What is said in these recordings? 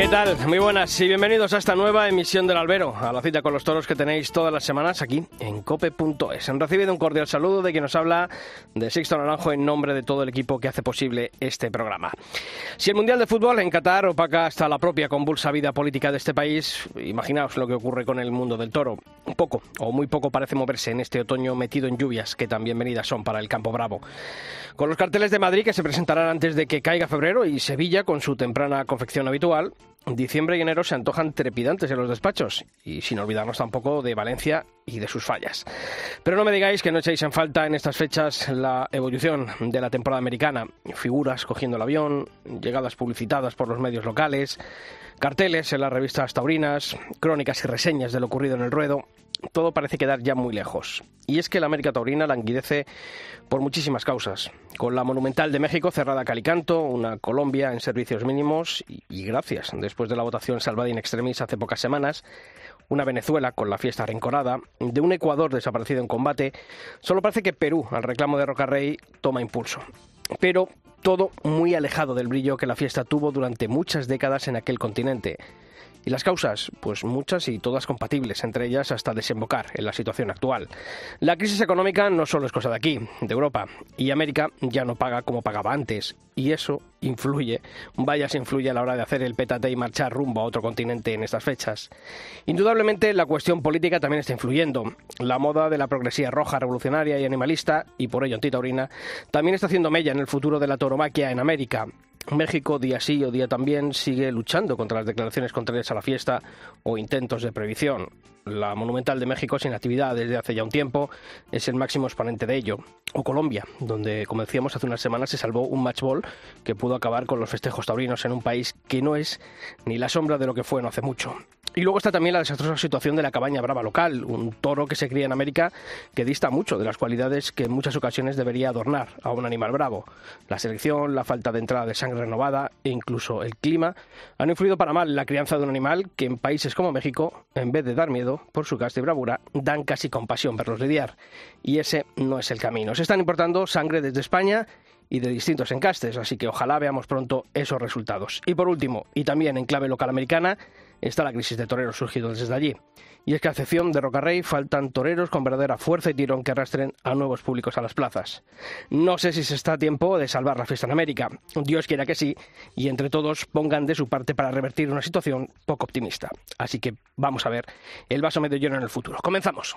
¿Qué tal? Muy buenas y bienvenidos a esta nueva emisión del Albero, a la cita con los toros que tenéis todas las semanas aquí en cope.es. Han recibido un cordial saludo de quien nos habla de Sixto Naranjo en nombre de todo el equipo que hace posible este programa. Si el Mundial de Fútbol en Qatar opaca hasta la propia convulsa vida política de este país, imaginaos lo que ocurre con el mundo del toro. Un poco o muy poco parece moverse en este otoño metido en lluvias que tan bienvenidas son para el campo bravo. Con los carteles de Madrid que se presentarán antes de que caiga febrero y Sevilla con su temprana confección habitual, Diciembre y enero se antojan trepidantes en los despachos, y sin olvidarnos tampoco de Valencia y de sus fallas. Pero no me digáis que no echéis en falta en estas fechas la evolución de la temporada americana. Figuras cogiendo el avión, llegadas publicitadas por los medios locales, carteles en las revistas taurinas, crónicas y reseñas de lo ocurrido en el ruedo. Todo parece quedar ya muy lejos. Y es que la América Taurina languidece por muchísimas causas. Con la Monumental de México cerrada a calicanto, una Colombia en servicios mínimos y, gracias, después de la votación salvada extremis hace pocas semanas, una Venezuela con la fiesta rencorada, de un Ecuador desaparecido en combate, solo parece que Perú, al reclamo de Rocarrey, toma impulso. Pero todo muy alejado del brillo que la fiesta tuvo durante muchas décadas en aquel continente. ¿Y las causas? Pues muchas y todas compatibles, entre ellas hasta desembocar en la situación actual. La crisis económica no solo es cosa de aquí, de Europa, y América ya no paga como pagaba antes, y eso influye, vaya se influye a la hora de hacer el pétate y marchar rumbo a otro continente en estas fechas. Indudablemente la cuestión política también está influyendo. La moda de la progresía roja, revolucionaria y animalista, y por ello antitaurina, también está haciendo mella en el futuro de la tauromaquia en América. México, día sí o día también, sigue luchando contra las declaraciones contrarias a la fiesta o intentos de prohibición. La Monumental de México, sin actividad desde hace ya un tiempo, es el máximo exponente de ello. O Colombia, donde, como decíamos hace unas semanas, se salvó un matchball que pudo acabar con los festejos taurinos en un país que no es ni la sombra de lo que fue no hace mucho. Y luego está también la desastrosa situación de la cabaña brava local, un toro que se cría en América que dista mucho de las cualidades que en muchas ocasiones debería adornar a un animal bravo. La selección, la falta de entrada de sangre renovada e incluso el clima han influido para mal la crianza de un animal que en países como México, en vez de dar miedo por su casta y bravura, dan casi compasión verlos lidiar. Y ese no es el camino. Se están importando sangre desde España y de distintos encastes, así que ojalá veamos pronto esos resultados. Y por último, y también en clave local americana, está la crisis de toreros surgido desde allí. Y es que a excepción de Rocarrey faltan toreros con verdadera fuerza y tirón que arrastren a nuevos públicos a las plazas. No sé si se está a tiempo de salvar la fiesta en América. Dios quiera que sí, y entre todos pongan de su parte para revertir una situación poco optimista. Así que vamos a ver el vaso medio lleno en el futuro. Comenzamos.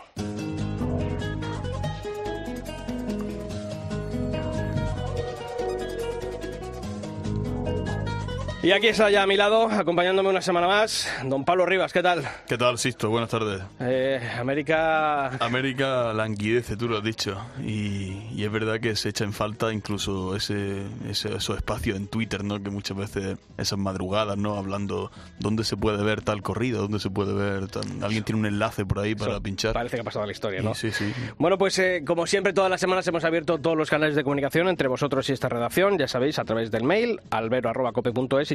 Y aquí está ya a mi lado, acompañándome una semana más, don Pablo Rivas, ¿qué tal? ¿Qué tal, Sisto? Buenas tardes. Eh, América... América languidece, tú lo has dicho, y, y, es verdad que se echa en falta incluso ese, ese, esos espacios en Twitter, ¿no? Que muchas veces, esas madrugadas, ¿no? Hablando dónde se puede ver tal corrida, dónde se puede ver tal... Alguien tiene un enlace por ahí para Eso pinchar. Parece que ha pasado la historia, ¿no? Y sí, sí. Bueno, pues eh, como siempre, todas las semanas hemos abierto todos los canales de comunicación entre vosotros y esta redacción, ya sabéis, a través del mail, albero.cope.es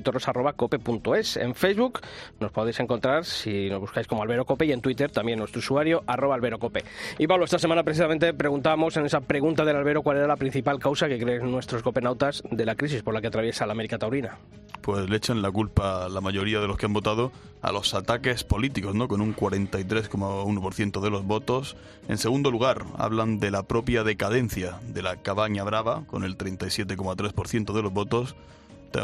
En Facebook nos podéis encontrar si nos buscáis como Albero Cope y en Twitter también nuestro usuario, arroba Albero Cope. Y Pablo, esta semana precisamente preguntábamos en esa pregunta del Albero cuál era la principal causa que creen nuestros copenautas de la crisis por la que atraviesa la América Taurina. Pues le echan la culpa la mayoría de los que han votado a los ataques políticos, ¿no? Con un 43,1% de los votos. En segundo lugar, hablan de la propia decadencia de la cabaña brava, con el 37,3% de los votos.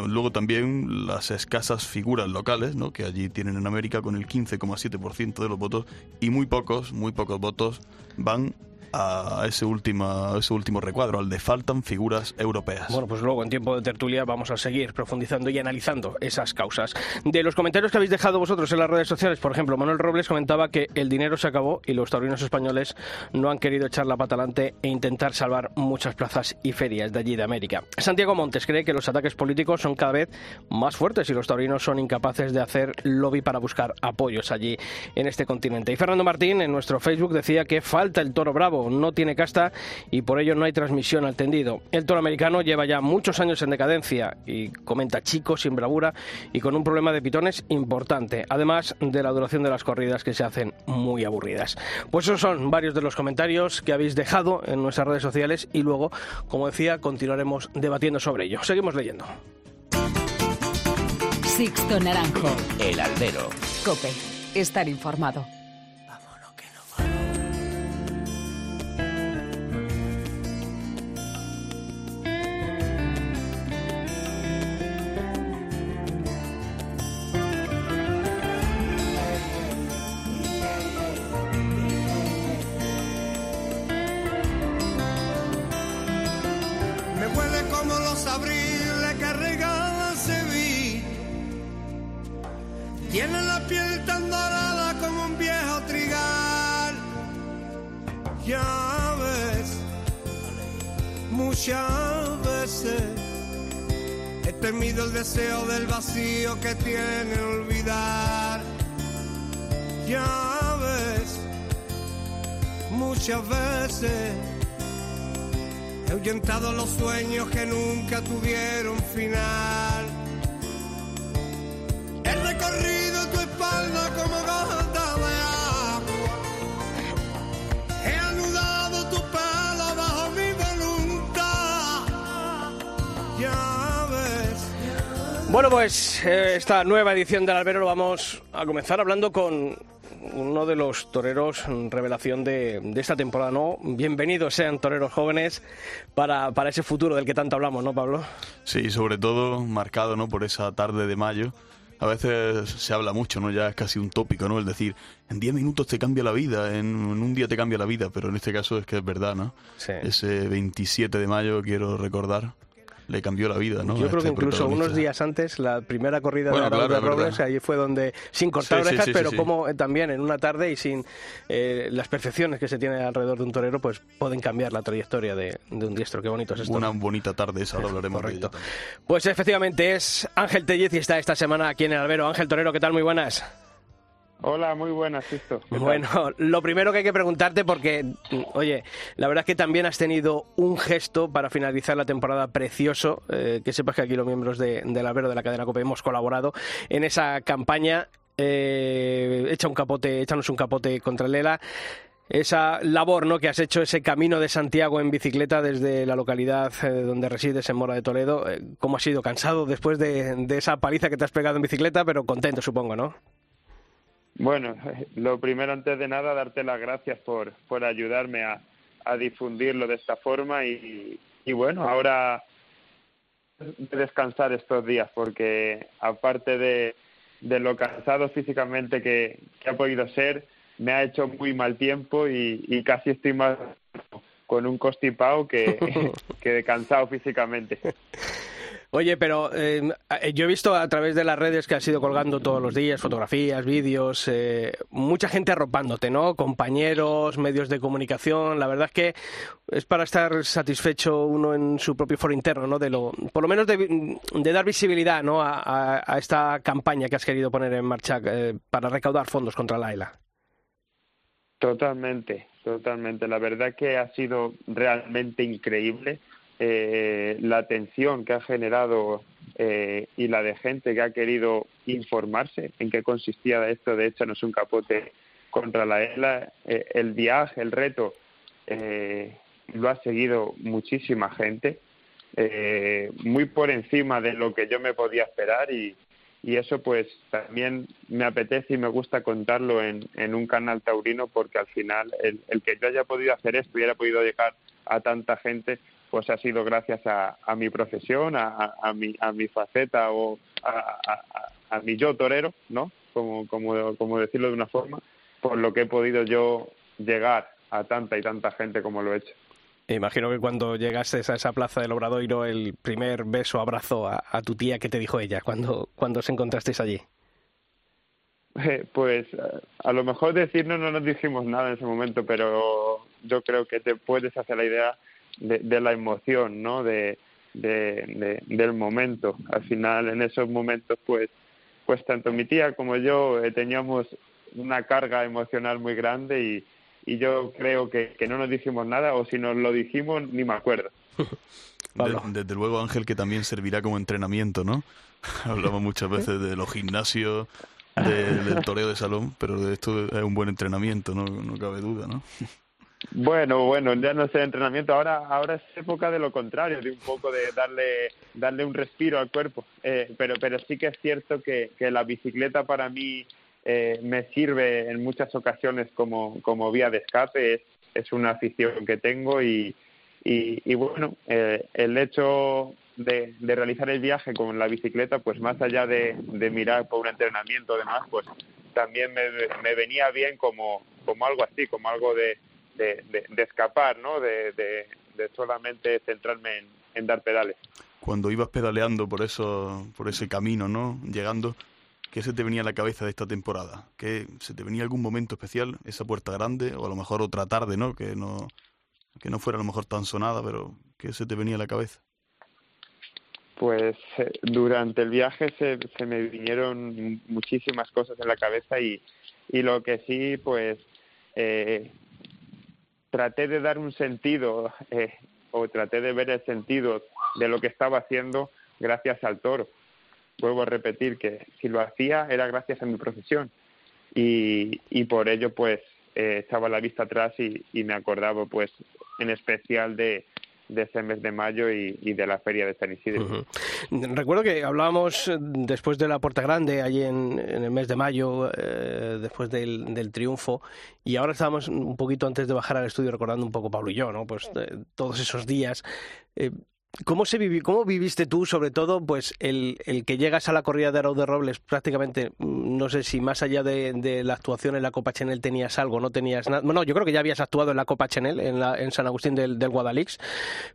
Luego también las escasas figuras locales, ¿no? que allí tienen en América con el 15,7% de los votos y muy pocos, muy pocos votos van a ese último, a ese último recuadro, al de faltan figuras europeas. Bueno, pues luego en tiempo de tertulia vamos a seguir profundizando y analizando esas causas. De los comentarios que habéis dejado vosotros en las redes sociales, por ejemplo, Manuel Robles comentaba que el dinero se acabó y los taurinos españoles no han querido echar la pata adelante e intentar salvar muchas plazas y ferias de allí de América. Santiago Montes cree que los ataques políticos son cada vez más fuertes y los taurinos son incapaces de hacer lobby para buscar apoyos allí en este continente. Y Fernando Martín en nuestro Facebook decía que falta el toro bravo pero no tiene casta y por ello no hay transmisión al tendido. El toro americano lleva ya muchos años en decadencia y comenta chico, sin bravura y con un problema de pitones importante, además de la duración de las corridas que se hacen muy aburridas. Pues esos son varios de los comentarios que habéis dejado en nuestras redes sociales y luego, como decía, continuaremos debatiendo sobre ello. Seguimos leyendo. Sixto Naranjo. El albero. Cope. Estar informado. Ahuyentado los sueños que nunca tuvieron final. He recorrido tu espalda como gota de agua. He anudado tu pelo bajo mi voluntad. Ya ves. Bueno, pues eh, esta nueva edición del Albero lo vamos a comenzar hablando con uno de los toreros mm, revelación de, de esta temporada, ¿no? Bienvenidos sean toreros jóvenes para, para ese futuro del que tanto hablamos, ¿no, Pablo? Sí, sobre todo marcado ¿no? por esa tarde de mayo. A veces se habla mucho, ¿no? Ya es casi un tópico, ¿no? El decir, en 10 minutos te cambia la vida, en, en un día te cambia la vida, pero en este caso es que es verdad, ¿no? Sí. Ese 27 de mayo, quiero recordar, le cambió la vida, ¿no? Yo creo que este incluso unos días antes, la primera corrida Bueno, de Arauz claro, de es Robles, verdad. allí fue donde, sin cortar Sí, orejas, sí, sí, pero como eh, también en una tarde y sin eh, las percepciones que se tiene alrededor de un torero, pues pueden cambiar la trayectoria de, de un diestro. Qué bonito es esto. Una bonita tarde esa, ahora hablaremos Correcto. Pues efectivamente es Ángel Tellez y está esta semana aquí en el Albero. Ángel Torero, ¿qué tal? Muy buenas. Hola, muy buenas. Bueno, lo primero que hay que preguntarte, porque, oye, la verdad es que también has tenido un gesto para finalizar la temporada precioso, eh, que sepas que aquí los miembros de, del Albero de la cadena COPE hemos colaborado en esa campaña. Eh, echa un capote, échanos un capote contra el ELA. Esa labor ¿no? que has hecho, ese camino de Santiago en bicicleta desde la localidad eh, donde resides, en Mora de Toledo. eh, ¿Cómo has sido? ¿Cansado después de, de esa paliza que te has pegado en bicicleta? Pero contento, supongo, ¿no? Bueno, lo primero, antes de nada, darte las gracias por, por ayudarme a, a difundirlo de esta forma y, y bueno, ahora descansar estos días porque aparte de, de lo cansado físicamente que, que ha podido ser, me ha hecho muy mal tiempo y, y casi estoy más con un constipado que, que cansado físicamente. Oye, pero eh, yo he visto a través de las redes que has ido colgando todos los días, fotografías, vídeos, eh, mucha gente arropándote, ¿no? Compañeros, medios de comunicación. La verdad es que es para estar satisfecho uno en su propio foro interno, ¿no? De lo, por lo menos de, dar visibilidad, ¿no? A, a- esta campaña que has querido poner en marcha eh, para recaudar fondos contra la ELA. Totalmente, totalmente. La verdad que ha sido realmente increíble eh, la atención que ha generado eh, y la de gente que ha querido informarse en qué consistía esto de Échanos un capote contra la ELA. Eh, el viaje, el reto, eh, lo ha seguido muchísima gente, eh, muy por encima de lo que yo me podía esperar y, eso pues también me apetece y me gusta contarlo en, en un canal taurino porque al final el, el que yo haya podido hacer esto y haya podido llegar a tanta gente pues ha sido gracias a, a mi profesión, a, mi, a mi faceta o a, mi yo torero, ¿no? Como, como, como decirlo de una forma, por lo que he podido yo llegar a tanta y tanta gente como lo he hecho. Imagino que cuando llegaste a esa plaza del Obradoiro, el primer beso, abrazo a, a tu tía, ¿qué te dijo ella cuando, cuando os encontrasteis allí? Eh, Pues a lo mejor decirnos no nos dijimos nada en ese momento, pero yo creo que te puedes hacer la idea de, de la emoción, ¿no? De, de, de- del momento. Al final, en esos momentos, pues, pues tanto mi tía como yo eh, teníamos una carga emocional muy grande y, y yo creo que, que no nos dijimos nada o si nos lo dijimos ni me acuerdo. desde luego Ángel que también servirá como entrenamiento, ¿no? Hablamos muchas veces de los gimnasios, del toreo de salón, pero de esto es un buen entrenamiento, no, no cabe duda, ¿no? Bueno, bueno, ya no sé entrenamiento. Ahora, ahora es época de lo contrario, de un poco de darle, darle un respiro al cuerpo. Eh, pero, pero sí que es cierto que, que la bicicleta para mí eh, me sirve en muchas ocasiones como, como vía de escape. Es, es una afición que tengo y, y, y bueno, eh, el hecho de, de, realizar el viaje con la bicicleta, pues más allá de, de mirar por un entrenamiento, demás, pues también me, me venía bien como, como algo así, como algo de de, de, de escapar, ¿no? De, de, solamente centrarme en, en, dar pedales. Cuando ibas pedaleando por eso, por ese camino, ¿no? Llegando, ¿qué se te venía a la cabeza de esta temporada? ¿Qué, ¿Se te venía algún momento especial? ¿Esa puerta grande? O a lo mejor otra tarde, ¿no? Que no, que no fuera a lo mejor tan sonada, pero ¿qué se te venía a la cabeza? Pues eh, durante el viaje se, se me vinieron muchísimas cosas en la cabeza y, y lo que sí, pues eh, traté de dar un sentido eh, o traté de ver el sentido de lo que estaba haciendo gracias al toro. Vuelvo a repetir que si lo hacía era gracias a mi profesión y, y por ello pues eh, echaba la vista atrás y, y me acordaba pues en especial de, de ese mes de mayo y, de la feria de San Isidro. Recuerdo que hablábamos después de la Puerta Grande, allí en, el mes de mayo, eh, después del, del, triunfo, y ahora estábamos un poquito antes de bajar al estudio recordando un poco Pablo y yo, ¿no? Pues eh, todos esos días. Eh, ¿Cómo, se vivi ¿Cómo viviste tú, sobre todo, pues el, el que llegas a la corrida de Arau de Robles prácticamente, no sé si más allá de, la actuación en la Copa Chenel tenías algo, no tenías nada? Bueno, yo creo que ya habías actuado en la Copa Chenel, en, la, en San Agustín del, del, Guadalix,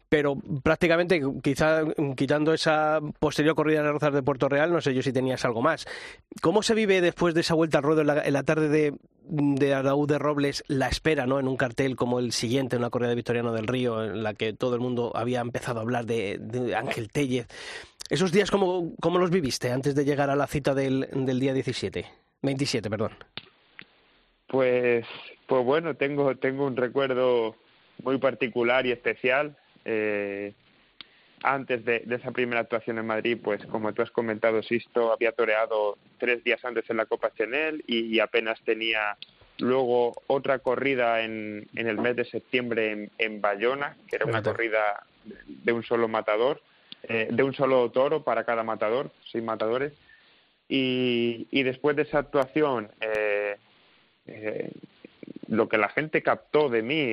pero prácticamente, quizá quitando esa posterior corrida de Rozas de Puerto Real, no sé yo si tenías algo más. ¿Cómo se vive después de esa vuelta al ruedo en la, en la tarde de, de Araúd de Robles la espera, ¿no? En un cartel como el siguiente, una corrida de Victoriano del Río, en la que todo el mundo había empezado a hablar de, de Ángel Tellez. ¿Esos días cómo, cómo, los viviste antes de llegar a la cita del, del día 17? 27, perdón. Pues, pues bueno, tengo, tengo un recuerdo muy particular y especial. Eh, antes de, de, esa primera actuación en Madrid, pues como tú has comentado, Sisto había toreado tres días antes en la Copa Chenel y, y apenas tenía luego otra corrida en, en el mes de septiembre en, en Bayona, que era una corrida de un solo matador, eh, de un solo toro para cada matador, seis matadores. Y, y después de esa actuación, eh, eh, lo que la gente captó de mí,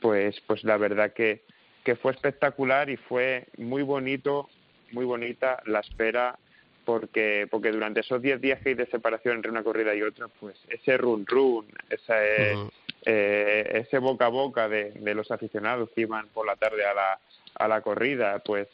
pues, pues la verdad que, que fue espectacular y fue muy bonito, muy bonita la espera porque porque durante esos 10 días que hay de separación entre una corrida y otra, pues ese run run, ese, uh -huh. eh, ese boca a boca de, de, los aficionados que iban por la tarde a la, a la corrida, pues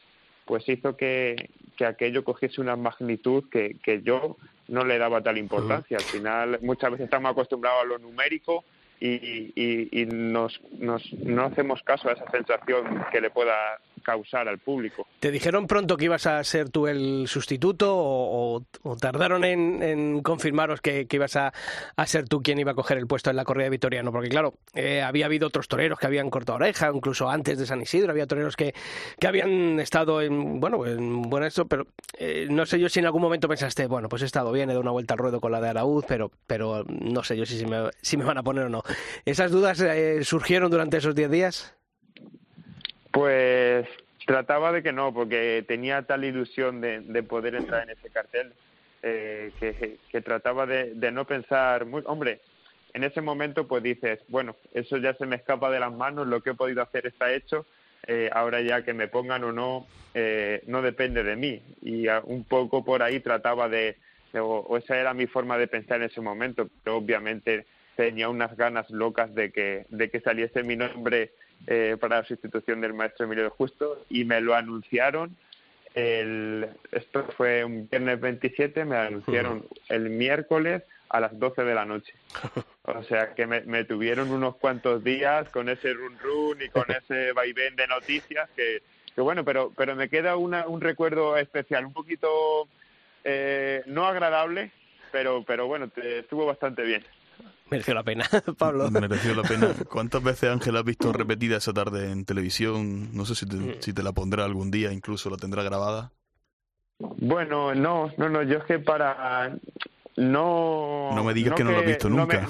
pues hizo que, que aquello cogiese una magnitud que, que yo no le daba tal importancia. Uh -huh. Al final, muchas veces estamos acostumbrados a lo numérico y, y, y nos, nos, no hacemos caso a esa sensación que le pueda causar al público. ¿Te dijeron pronto que ibas a ser tú el sustituto o, tardaron en, en, confirmaros que, ibas a, ser tú quien iba a coger el puesto en la corrida de Vitoriano? Porque claro, eh, había habido otros toreros que habían cortado oreja, incluso antes de San Isidro había toreros que, que habían estado en, bueno, en buen esto, pero eh, no sé yo si en algún momento pensaste, bueno, pues he estado bien, he dado una vuelta al ruedo con la de Araúz, pero, pero no sé yo si, si, me, si me van a poner o no. ¿Esas dudas eh, surgieron durante esos 10 días? Pues trataba de que no, porque tenía tal ilusión de, de poder entrar en ese cartel eh, que, trataba de, de, no pensar, muy, hombre, en ese momento pues dices, bueno, eso ya se me escapa de las manos, lo que he podido hacer está hecho, eh, ahora ya que me pongan o no, eh, no depende de mí. Y un poco por ahí trataba de, de o, o, esa era mi forma de pensar en ese momento, pero obviamente tenía unas ganas locas de que, de que saliese mi nombre eh, para la sustitución del maestro Emilio de Justo y me lo anunciaron. El, esto fue un viernes 27, me anunciaron el miércoles a las 12 de la noche. O sea que me, me tuvieron unos cuantos días con ese run run y con ese vaivén de noticias que, que bueno, pero, pero me queda una, un recuerdo especial, un poquito eh, no agradable, pero, pero bueno, te, estuvo bastante bien. Mereció la pena, Pablo. Mereció la pena. ¿Cuántas veces Ángel has visto repetida esa tarde en televisión? No sé si te, mm. si te la pondrá algún día, incluso la tendrá grabada. Bueno, no, no, no, yo es que para... No... No me digas que, no lo has visto nunca.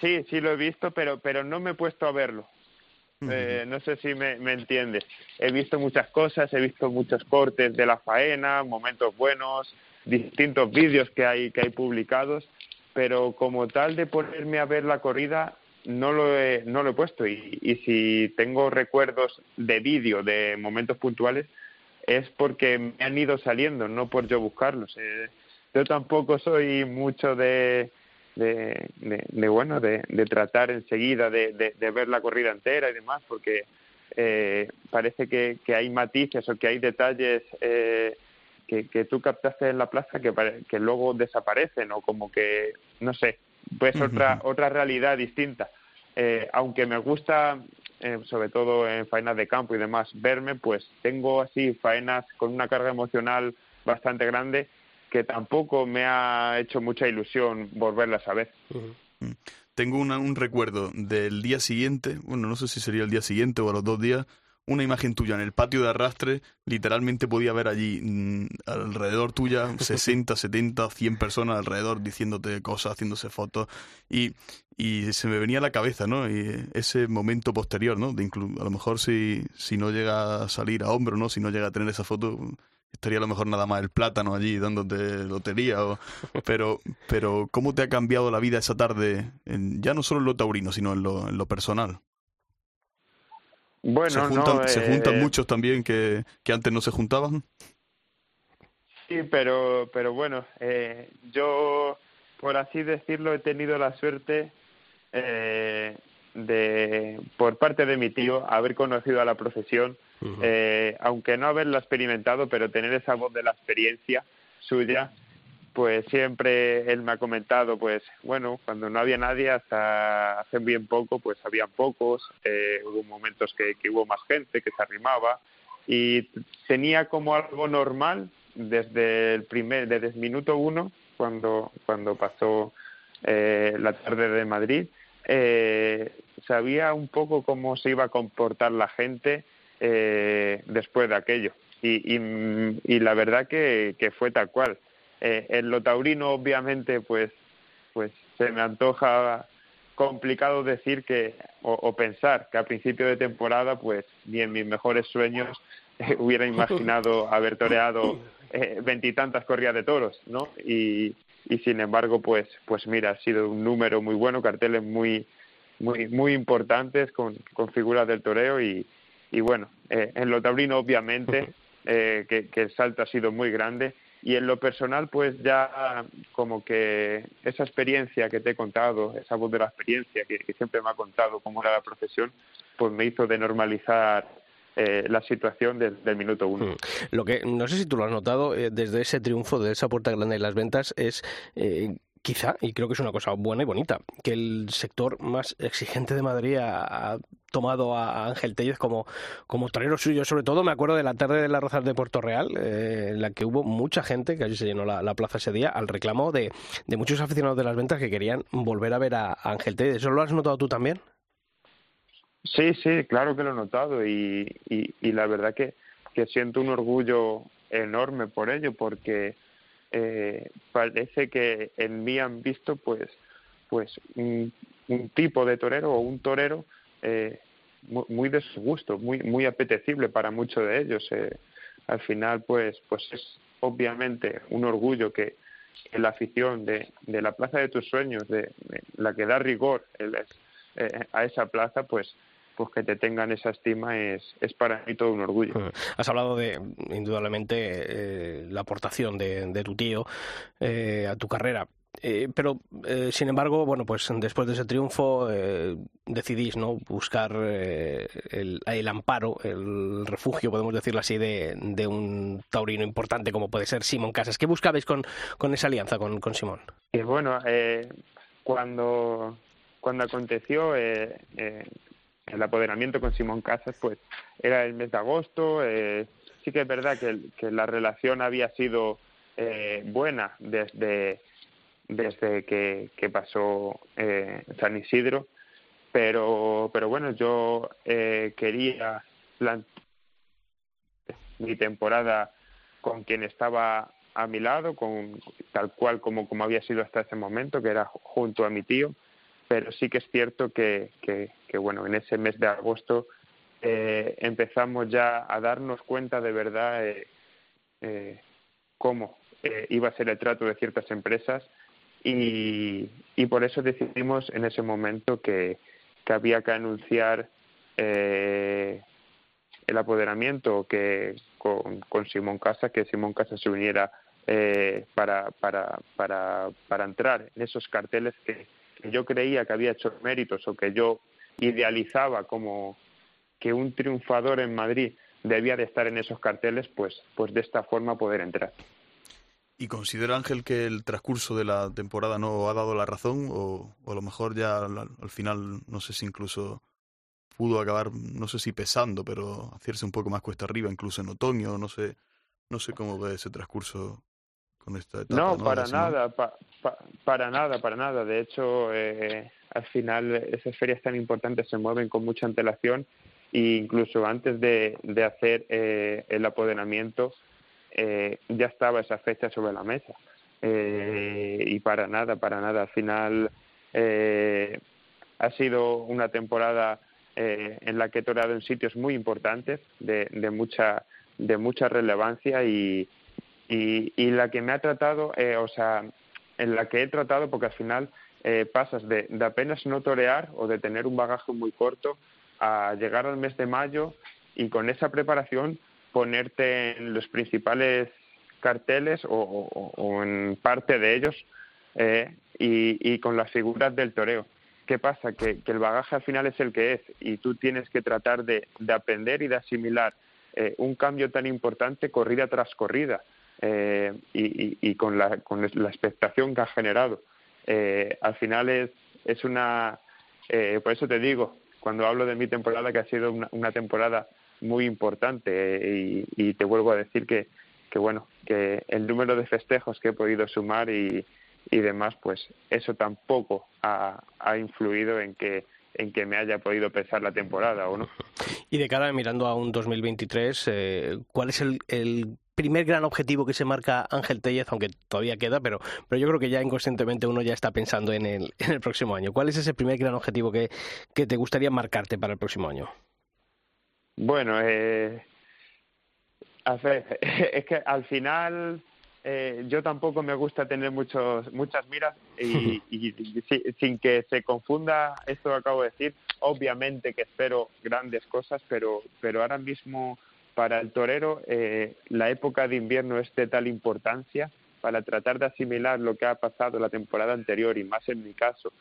sí, sí lo he visto, pero, pero no me he puesto a verlo. Eh, no sé si me, me entiendes. He visto muchas cosas, he visto muchos cortes de la faena, momentos buenos, distintos vídeos que hay, que hay publicados, pero como tal de ponerme a ver la corrida no lo he, no lo he puesto y, y si tengo recuerdos de vídeo de momentos puntuales es porque me han ido saliendo, no por yo buscarlos. Eh, yo tampoco soy mucho de, de, de, bueno, de, de, tratar enseguida de, de, ver la corrida entera y demás, porque eh, parece que, que, hay matices o que hay detalles eh, que, que, tú captaste en la plaza que, que luego desaparecen o como que, no sé, pues otra, otra realidad distinta. Eh, aunque me gusta, eh, sobre todo en faenas de campo y demás, verme, pues tengo así faenas con una carga emocional bastante grande que tampoco me ha hecho mucha ilusión volverlas a ver. Tengo un recuerdo del día siguiente, bueno, no sé si sería el día siguiente o a los dos días, una imagen tuya en el patio de arrastre, literalmente podía ver allí mm, alrededor tuya 60, 70, 100 personas alrededor diciéndote cosas, haciéndose fotos y, y se me venía a la cabeza, ¿no? Y ese momento posterior, ¿no? De a lo mejor si, si no llega a salir a hombro, ¿no? Si no llega a tener esa foto, estaría a lo mejor nada más el plátano allí dándote lotería, o, pero, pero ¿cómo te ha cambiado la vida esa tarde, en, ya no solo en lo taurino, sino en lo, en lo personal? Bueno, se juntan, se juntan eh, muchos también que, que antes no se juntaban. Sí, pero, pero bueno, eh, yo, por así decirlo, he tenido la suerte eh, de, por parte de mi tío, haber conocido a la profesión eh, aunque no haberla experimentado, pero tener esa voz de la experiencia suya, pues siempre él me ha comentado, pues bueno, cuando no había nadie, hasta hace bien poco, pues habían pocos, eh, hubo momentos que, hubo más gente que se arrimaba y tenía como algo normal desde el primer, desde el minuto uno, cuando, cuando pasó eh, la tarde de Madrid, eh, sabía un poco cómo se iba a comportar la gente, eh, después de aquello. Y, y, la verdad que, fue tal cual. Eh, en lo taurino, obviamente, pues, pues se me antoja complicado decir que o, pensar que a principio de temporada, pues ni en mis mejores sueños hubiera imaginado haber toreado eh, veintitantas corridas de toros, ¿no? Y, y sin embargo, pues, pues mira, ha sido un número muy bueno, carteles muy, muy, muy importantes con, con figuras del toreo y, y bueno, eh, en lo taurino obviamente eh, que, el salto ha sido muy grande y en lo personal pues ya como que esa experiencia que te he contado, esa voz de la experiencia que, siempre me ha contado cómo era la profesión, pues me hizo de normalizar eh, la situación del minuto uno. Hmm. Lo que no sé si tú lo has notado desde ese triunfo de esa puerta grande de las ventas es quizá, y creo que es una cosa buena y bonita, que el sector más exigente de Madrid ha, tomado a Ángel Tellez como, como torero suyo. Sobre todo me acuerdo de la tarde de las Rozas de Puerto Real, eh, en la que hubo mucha gente, que allí se llenó la, plaza ese día, al reclamo de, de, muchos aficionados de las ventas que querían volver a ver a, Ángel Tellez. ¿Eso lo has notado tú también? Sí, sí, claro que lo he notado y, y, y la verdad que, que siento un orgullo enorme por ello porque eh, parece que en mí han visto pues pues un, tipo de torero o un torero eh, muy, de su gusto, muy muy apetecible para muchos de ellos. Eh, al final pues pues es obviamente un orgullo que, la afición de, de, la plaza de tus sueños, de, la que da rigor eh, a esa plaza, pues pues que te tengan esa estima es, es para mí todo un orgullo. Has hablado de, indudablemente, eh, la aportación de, de tu tío eh, a tu carrera. Eh, pero, sin embargo, bueno, pues después de ese triunfo decidís no buscar el, el, amparo, el refugio, podemos decirlo así, de, de, un taurino importante como puede ser Simón Casas. ¿Qué buscabais con, con esa alianza con, con Simón? Bueno, cuando, cuando aconteció, el apoderamiento con Simón Casas, pues era el mes de agosto. Eh, sí que es verdad que, la relación había sido eh, buena desde desde que, que pasó eh, San Isidro, pero, pero bueno, yo eh, quería plantear mi temporada con quien estaba a mi lado, con tal cual como, como había sido hasta ese momento, que era junto a mi tío, pero sí que es cierto que, que, bueno, en ese mes de agosto eh, empezamos ya a darnos cuenta de verdad eh, eh, cómo eh, iba a ser el trato de ciertas empresas y, y por eso decidimos en ese momento que, que había que anunciar eh, el apoderamiento que con, Simón Casa, que Simón Casa se uniera para, para, para, para entrar en esos carteles que, que yo creía que había hecho méritos o que yo idealizaba como que un triunfador en Madrid debía de estar en esos carteles, pues, pues de esta forma poder entrar. ¿Y considera Ángel que el transcurso de la temporada no ha dado la razón o, o a lo mejor ya al, al, final no sé si incluso pudo acabar, no sé si pesando, pero hacerse un poco más cuesta arriba, incluso en otoño, no sé, no sé cómo ve ese transcurso con esta etapa. No, ¿no? para nada, pa, pa, para nada, para nada. De hecho, eh, al final esas ferias tan importantes se mueven con mucha antelación e incluso antes de, de hacer eh, el apoderamiento eh, ya estaba esa fecha sobre la mesa. Eh, y para nada, para nada. Al final eh, ha sido una temporada eh, en la que he toreado en sitios muy importantes, de, de, mucha, de mucha relevancia y, y, y la que me ha tratado, eh, o sea, en la que he tratado, porque al final eh, pasas de, de apenas no torear o de tener un bagaje muy corto a llegar al mes de mayo y con esa preparación ponerte en los principales carteles o, en parte de ellos eh, y, con las figuras del toreo. ¿Qué pasa? Que, que, el bagaje al final es el que es y tú tienes que tratar de, de aprender y de asimilar eh, un cambio tan importante corrida tras corrida eh, y, y, y, con, la, con la expectación que ha generado. Eh, al final es, es una... Eh, por eso te digo, cuando hablo de mi temporada, que ha sido una, temporada muy importante eh, y, y, te vuelvo a decir que, que bueno que el número de festejos que he podido sumar y, y demás pues eso tampoco ha, ha, influido en que en que me haya podido pesar la temporada o no y de cara mirando a un 2023 eh, cuál es el, el primer gran objetivo que se marca Ángel Tellez, aunque todavía queda, pero, pero yo creo que ya inconscientemente uno ya está pensando en el, en el próximo año. ¿Cuál es ese primer gran objetivo que, que te gustaría marcarte para el próximo año? Bueno, eh, es que al final eh, yo tampoco me gusta tener muchos, muchas miras y, y, y, sin que se confunda esto que acabo de decir, obviamente que espero grandes cosas, pero, pero ahora mismo para el torero eh, la época de invierno es de tal importancia para tratar de asimilar lo que ha pasado la temporada anterior y más en mi caso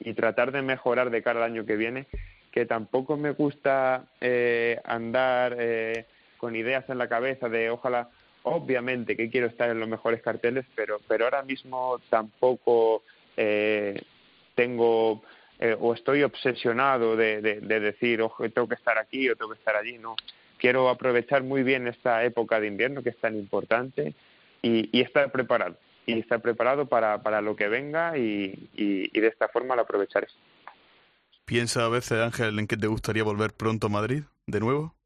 y tratar de mejorar de cara al año que viene que tampoco me gusta eh, andar eh, con ideas en la cabeza de ojalá, obviamente que quiero estar en los mejores carteles, pero, pero ahora mismo tampoco eh, tengo eh, o estoy obsesionado de, de, de decir, ojo, tengo que estar aquí o tengo que estar allí, no. Quiero aprovechar muy bien esta época de invierno que es tan importante y, y estar preparado. Y estar preparado para, para lo que venga y, y, y de esta forma lo aprovecharé. ¿Piensa a veces, Ángel, en que te gustaría volver pronto a Madrid, de nuevo?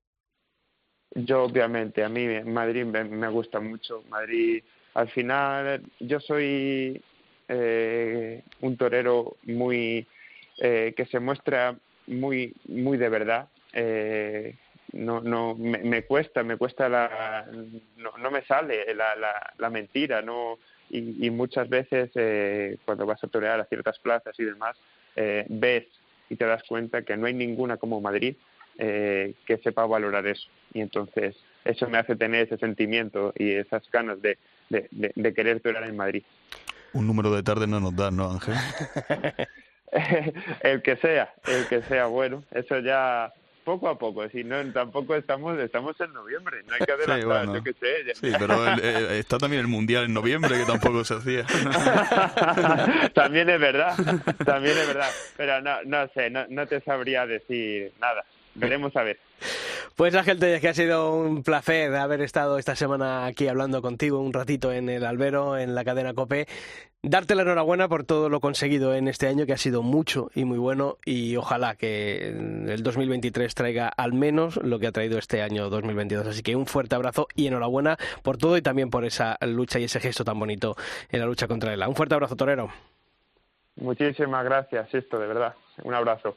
Yo, obviamente, a mí Madrid me, me gusta mucho. Madrid, al final, yo soy eh, un torero muy eh, que se muestra muy muy de verdad. Eh, no no me, me, cuesta me cuesta la no, no me sale la, la, la mentira no y, y muchas veces eh, cuando vas a torear a ciertas plazas y demás eh, ves y te das cuenta que no hay ninguna como Madrid eh, que sepa valorar eso. Y entonces eso me hace tener ese sentimiento y esas ganas de, de, de, de querer torear en Madrid. Un número de tarde no nos da, ¿no, Ángel? el que sea, el que sea bueno, eso ya poco a poco, si no tampoco estamos estamos en noviembre, no hay que adelantar, sí, bueno, yo que sé. Ya. Sí, pero el, eh, está también el mundial en noviembre que tampoco se hacía. también es verdad, también es verdad, pero no no sé, no, no te sabría decir nada. Veremos a ver. Pues Ángel Telles, que ha sido un placer haber estado esta semana aquí hablando contigo un ratito en el albero, en la cadena COPE. Darte la enhorabuena por todo lo conseguido en este año, que ha sido mucho y muy bueno, y ojalá que el 2023 traiga al menos lo que ha traído este año 2022. Así que un fuerte abrazo y enhorabuena por todo y también por esa lucha y ese gesto tan bonito en la lucha contra el Un fuerte abrazo, Torero. Muchísimas gracias, esto, de verdad. Un abrazo.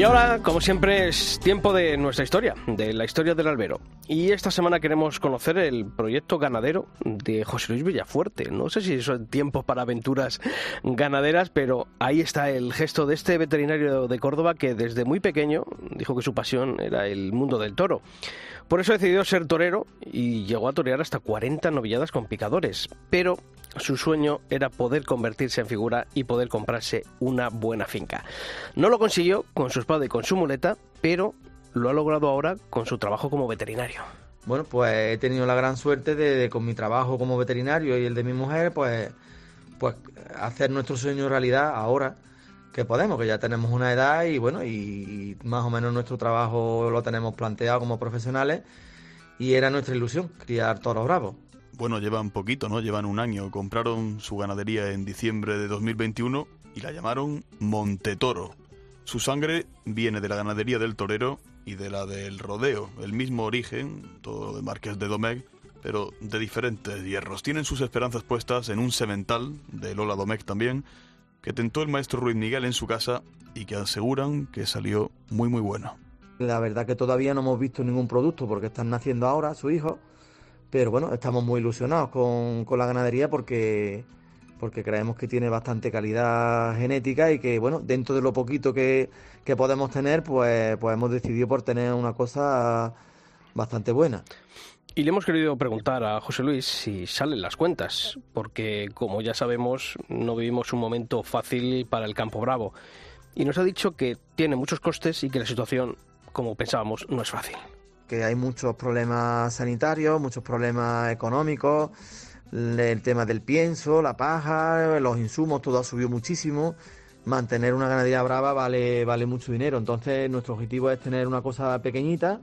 Y ahora, como siempre, es tiempo de nuestra historia, de la historia del albero. Y esta semana queremos conocer el proyecto ganadero de José Luis Villafuerte. No sé si son tiempos para aventuras ganaderas, pero ahí está el gesto de este veterinario de Córdoba que desde muy pequeño dijo que su pasión era el mundo del toro. Por eso decidió ser torero y llegó a torear hasta 40 novilladas con picadores. Pero su sueño era poder convertirse en figura y poder comprarse una buena finca. No lo consiguió con su espada y con su muleta, pero lo ha logrado ahora con su trabajo como veterinario. Bueno, pues he tenido la gran suerte de, con mi trabajo como veterinario y el de mi mujer, pues, pues hacer nuestro sueño realidad ahora que podemos, que ya tenemos una edad y bueno, y más o menos nuestro trabajo lo tenemos planteado como profesionales y era nuestra ilusión, criar toros bravos. Bueno, llevan poquito, ¿no? Llevan un año. Compraron su ganadería en diciembre de 2021 y la llamaron Montetoro. Su sangre viene de la ganadería del torero y de la del rodeo, el mismo origen, todo de Marqués de Domecq, pero de diferentes hierros. Tienen sus esperanzas puestas en un semental, de Lola Domecq también, que tentó el maestro Ruiz Miguel en su casa y que aseguran que salió muy muy bueno. La verdad que todavía no hemos visto ningún producto porque están naciendo ahora sus hijos, pero bueno, estamos muy ilusionados con, con la ganadería porque, porque creemos que tiene bastante calidad genética y que bueno, dentro de lo poquito que, que podemos tener, pues, pues hemos decidido por tener una cosa bastante buena. Y le hemos querido preguntar a José Luis si salen las cuentas, porque como ya sabemos, no vivimos un momento fácil para el campo bravo. Y nos ha dicho que tiene muchos costes y que la situación, como pensábamos, no es fácil. Que hay muchos problemas sanitarios, muchos problemas económicos, el tema del pienso, la paja, los insumos, todo ha subido muchísimo. Mantener una ganadería brava vale, vale mucho dinero. Entonces, nuestro objetivo es tener una cosa pequeñita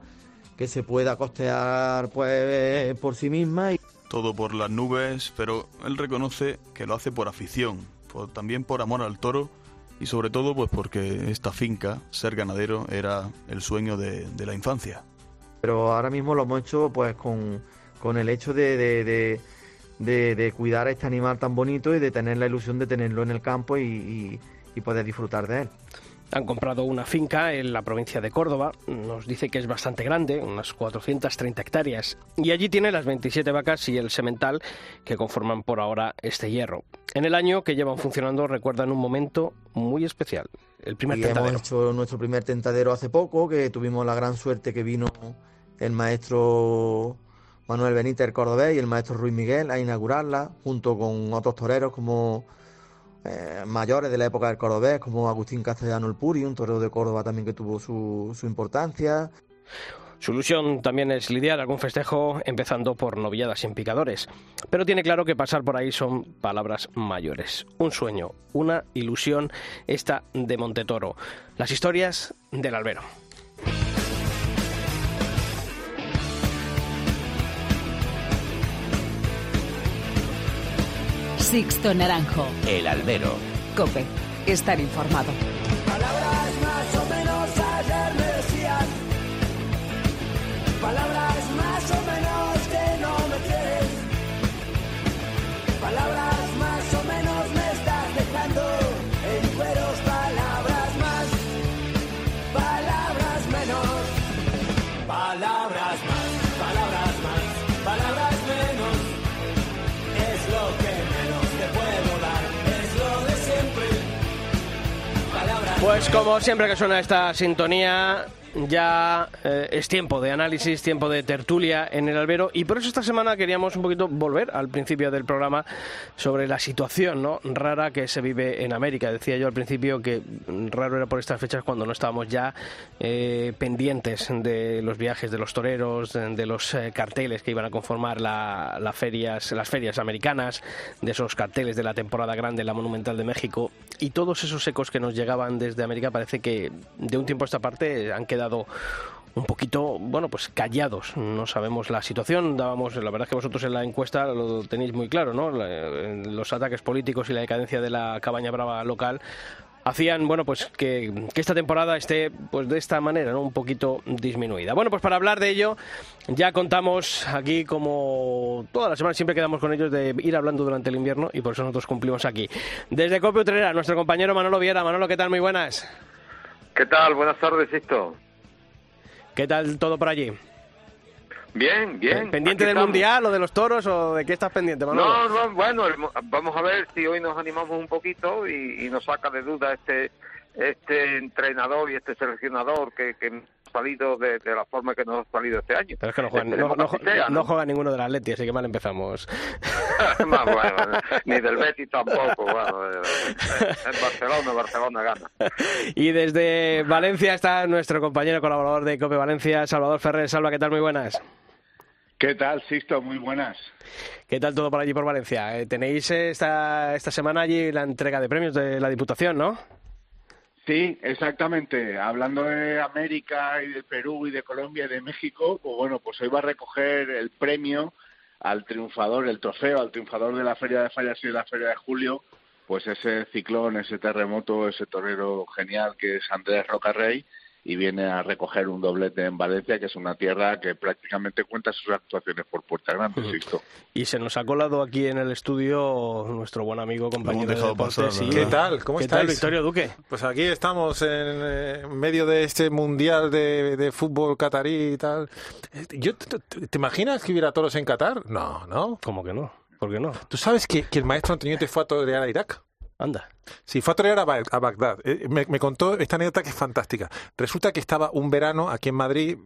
que se pueda costear pues por sí misma. Y... Todo por las nubes, pero él reconoce que lo hace por afición, también por amor al toro y sobre todo pues porque esta finca, ser ganadero, era el sueño de, de la infancia. Pero ahora mismo lo hemos hecho pues con, con el hecho de, de, de, de, cuidar a este animal tan bonito y de tener la ilusión de tenerlo en el campo y, y, y poder disfrutar de él. Han comprado una finca en la provincia de Córdoba, nos dice que es bastante grande, unas 430 hectáreas, y allí tiene las 27 vacas y el semental que conforman por ahora este hierro. En el año que llevan funcionando recuerdan un momento muy especial, el primer y tentadero. Hemos hecho nuestro primer tentadero hace poco, que tuvimos la gran suerte que vino el maestro Manuel Benítez Cordobés y el maestro Ruiz Miguel a inaugurarla, junto con otros toreros como eh, mayores de la época del cordobés, como Agustín Castellano el Puri, un torero de Córdoba también que tuvo su, su importancia. Su ilusión también es lidiar algún festejo empezando por novilladas sin picadores. Pero tiene claro que pasar por ahí son palabras mayores. Un sueño, una ilusión esta de Montetoro. Las historias del albero. Sixto Naranjo. El albero. Cope. Estar informado. Palabras más o menos ayer me decían. Palabras Pues como siempre que suena esta sintonía, ya eh, es tiempo de análisis, tiempo de tertulia en el albero y por eso esta semana queríamos un poquito volver al principio del programa sobre la situación ¿no? rara que se vive en América. Decía yo al principio que raro era por estas fechas cuando no estábamos ya eh, pendientes de los viajes de los toreros, de, los eh, carteles que iban a conformar la, la ferias, las ferias americanas, de esos carteles de la temporada grande, la Monumental de México y todos esos ecos que nos llegaban desde América parece que de un tiempo a esta parte han quedado un poquito, bueno, pues callados. No sabemos la situación. Dábamos, la verdad es que vosotros en la encuesta lo tenéis muy claro, ¿no? La- Los ataques políticos y la decadencia de la cabaña brava local hacían, bueno, pues que, que esta temporada esté, pues de esta manera, ¿no? Un poquito disminuida. Bueno, pues para hablar de ello, ya contamos aquí como todas las semanas siempre quedamos con ellos de ir hablando durante el invierno y por eso nosotros cumplimos aquí. Desde Copio Utrera, nuestro compañero Manolo Viera. Manolo, ¿qué tal? Muy buenas. ¿Qué tal? Buenas tardes, Sisto. ¿Qué tal todo por allí? Bien, bien. ¿Pendiente del estamos. Mundial o de los toros o de qué estás pendiente, Manolo? No, no, bueno, el mo- vamos a ver si hoy nos animamos un poquito y, y nos saca de duda este este entrenador y este seleccionador que, que salido de, de la forma que nos ha salido este año. Pero es que no juegan, no, no, sea, no juega ninguno del Atleti, así que mal empezamos. Más bueno, ni del Betis tampoco. Bueno, eh, en Barcelona, Barcelona gana. Y desde Valencia está nuestro compañero colaborador de Cope Valencia, Salvador Ferrer. Salva, ¿qué tal? Muy buenas. ¿Qué tal, Sisto? Muy buenas. ¿Qué tal todo por allí por Valencia? Eh, tenéis esta, esta semana allí la entrega de premios de la Diputación, ¿no? Sí, exactamente. Hablando de América y de Perú y de Colombia y de México, pues bueno, pues hoy va a recoger el premio al triunfador, el trofeo al triunfador de la Feria de Fallas y de la Feria de Julio, pues ese ciclón, ese terremoto, ese torero genial que es Andrés Rocarrey y viene a recoger un doblete en Valencia, que es una tierra que prácticamente cuenta sus actuaciones por Puerta Grande, Sisto. Y se nos ha colado aquí en el estudio nuestro buen amigo, compañero de deportes. pasar, sí. ¿Qué tal? ¿Cómo ¿Qué estáis? tal, Victorio Duque? Pues aquí estamos en, eh, medio de este mundial de, de fútbol catarí y tal. Eh, ¿Yo, te, te- te imaginas que hubiera toros en Qatar? No, no. ¿Cómo que no? ¿Por qué no? ¿Tú sabes que, que el maestro Antonio te fue a torear a Irak? Anda. Sí, fue a torear a, Ba- a Bagdad. Eh, Me, contó esta anécdota que es fantástica. Resulta que estaba un verano aquí en Madrid,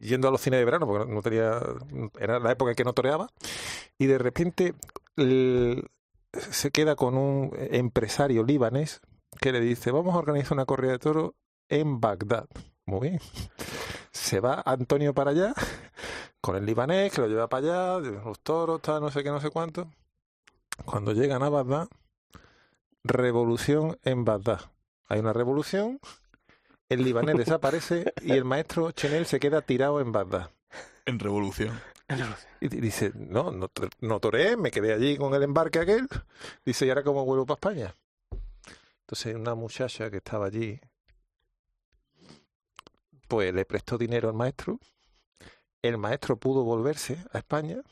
yendo a los cines de verano, porque no tenía, era la época en que no toreaba, y de repente se queda con un empresario libanés que le dice, vamos a organizar una corrida de toro en Bagdad. Muy bien. Se va Antonio para allá, con el libanés, que lo lleva para allá, los toros, tal, no sé qué, no sé cuánto. Cuando llegan a Bagdad, revolución en Bagdad. Hay una revolución, el libanés desaparece y el maestro Chenel se queda tirado en Bagdad. En revolución. Y di- dice, no, no, no toreé, me quedé allí con el embarque aquel. Dice, ¿y ahora cómo vuelvo para España? Entonces una muchacha que estaba allí, pues le prestó dinero al maestro. El maestro pudo volverse a España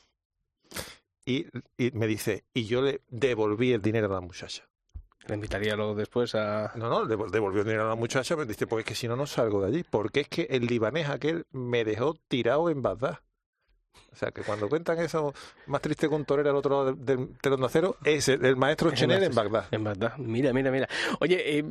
y, y me dice, y yo le devolví el dinero a la muchacha. Le invitaría luego después a... No, no, devol- devolvió dinero a la muchacha, me dice, pues es que si no, no salgo de allí. Porque es que el libanés aquel me dejó tirado en Bagdad. O sea, que cuando cuentan eso, más triste que un torero al otro lado del, del telón de acero, es el, el maestro El Chenel en Bagdad. En Bagdad. Mira, mira, mira. Oye, eh,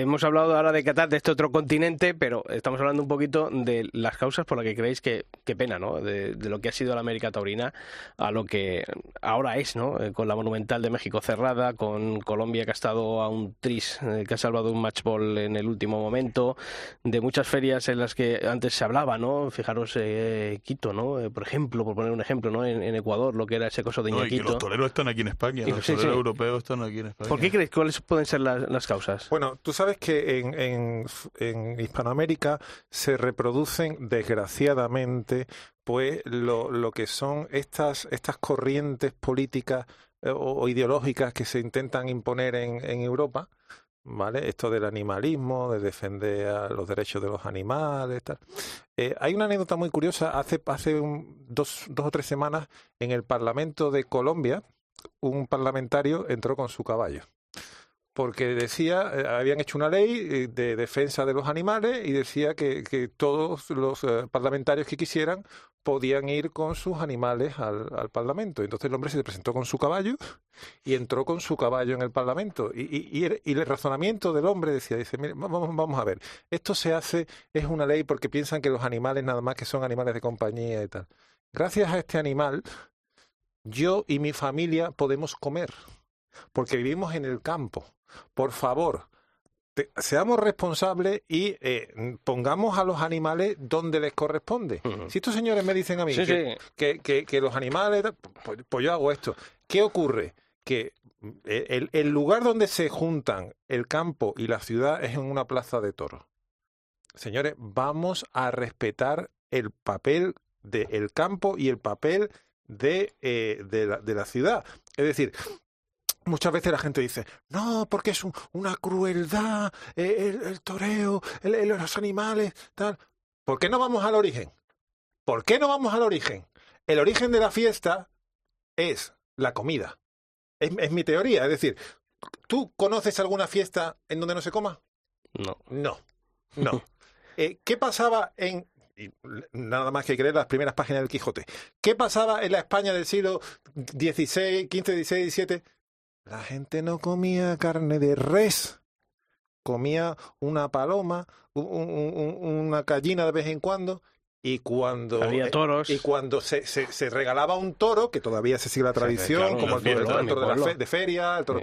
hemos hablado ahora de Qatar, de este otro continente, pero estamos hablando un poquito de las causas por las que creéis que, qué pena, ¿no? De, de lo que ha sido la América Taurina a lo que ahora es, ¿no? Eh, con la Monumental de México cerrada, con Colombia que ha estado a un tris, eh, que ha salvado un match ball en el último momento, de muchas ferias en las que antes se hablaba, ¿no? Fijaros, eh, Quito, ¿no? Eh, por ejemplo, por poner un ejemplo, ¿no? En, en Ecuador, lo que era ese coso de No, y que los toreros están aquí en España. Y- Los sí, toreros sí. europeos están aquí en España. ¿Por qué creéis? ¿Cuáles pueden ser las, las causas? Bueno, tú sabes que en, Hispanoamérica se reproducen, desgraciadamente, pues lo, que son estas, estas corrientes políticas eh, o, ideológicas que se intentan imponer en, Europa, ¿vale? Esto del animalismo, de defender los derechos de los animales, tal. Eh, hay una anécdota muy curiosa. Hace, hace un- dos, dos o tres semanas en el Parlamento de Colombia, un parlamentario entró con su caballo porque decía, eh, habían hecho una ley eh, de defensa de los animales y decía que, todos los eh, parlamentarios que quisieran podían ir con sus animales al, Parlamento. Entonces el hombre se presentó con su caballo y entró con su caballo en el Parlamento. Y, y, y el razonamiento del hombre decía, dice, mire, vamos, vamos a ver, esto se hace, es una ley porque piensan que los animales nada más que son animales de compañía y tal. Gracias a este animal, yo y mi familia podemos comer, porque vivimos en el campo. Por favor, te, seamos responsables y eh, pongamos a los animales donde les corresponde. Uh -huh. Si estos señores me dicen a mí Sí, que, sí. que- que- que los animales, pues, pues yo hago esto. ¿Qué ocurre? Que eh, el, el lugar donde se juntan el campo y la ciudad es en una plaza de toros. Señores, vamos a respetar el papel del campo y el papel de, eh, de, la, de la ciudad. Es decir, Muchas veces la gente dice, no, porque es un- una crueldad, el, el toreo, el- los animales, tal. ¿Por qué no vamos al origen? ¿Por qué no vamos al origen? El origen de la fiesta es la comida. Es, es mi teoría. Es decir, ¿tú conoces alguna fiesta en donde no se coma? No. No, no. Eh, ¿Qué pasaba en... y nada más que creer las primeras páginas del Quijote. ¿Qué pasaba en la España del siglo XVI, XV, XVI, XVII? La gente no comía carne de res, comía una paloma, un- un- un- una gallina de vez en cuando, y cuando Había eh, toros. y cuando se, se, se regalaba un toro, que todavía se sigue la tradición, claro, como el, toro- el de, la fe- de feria, el toro-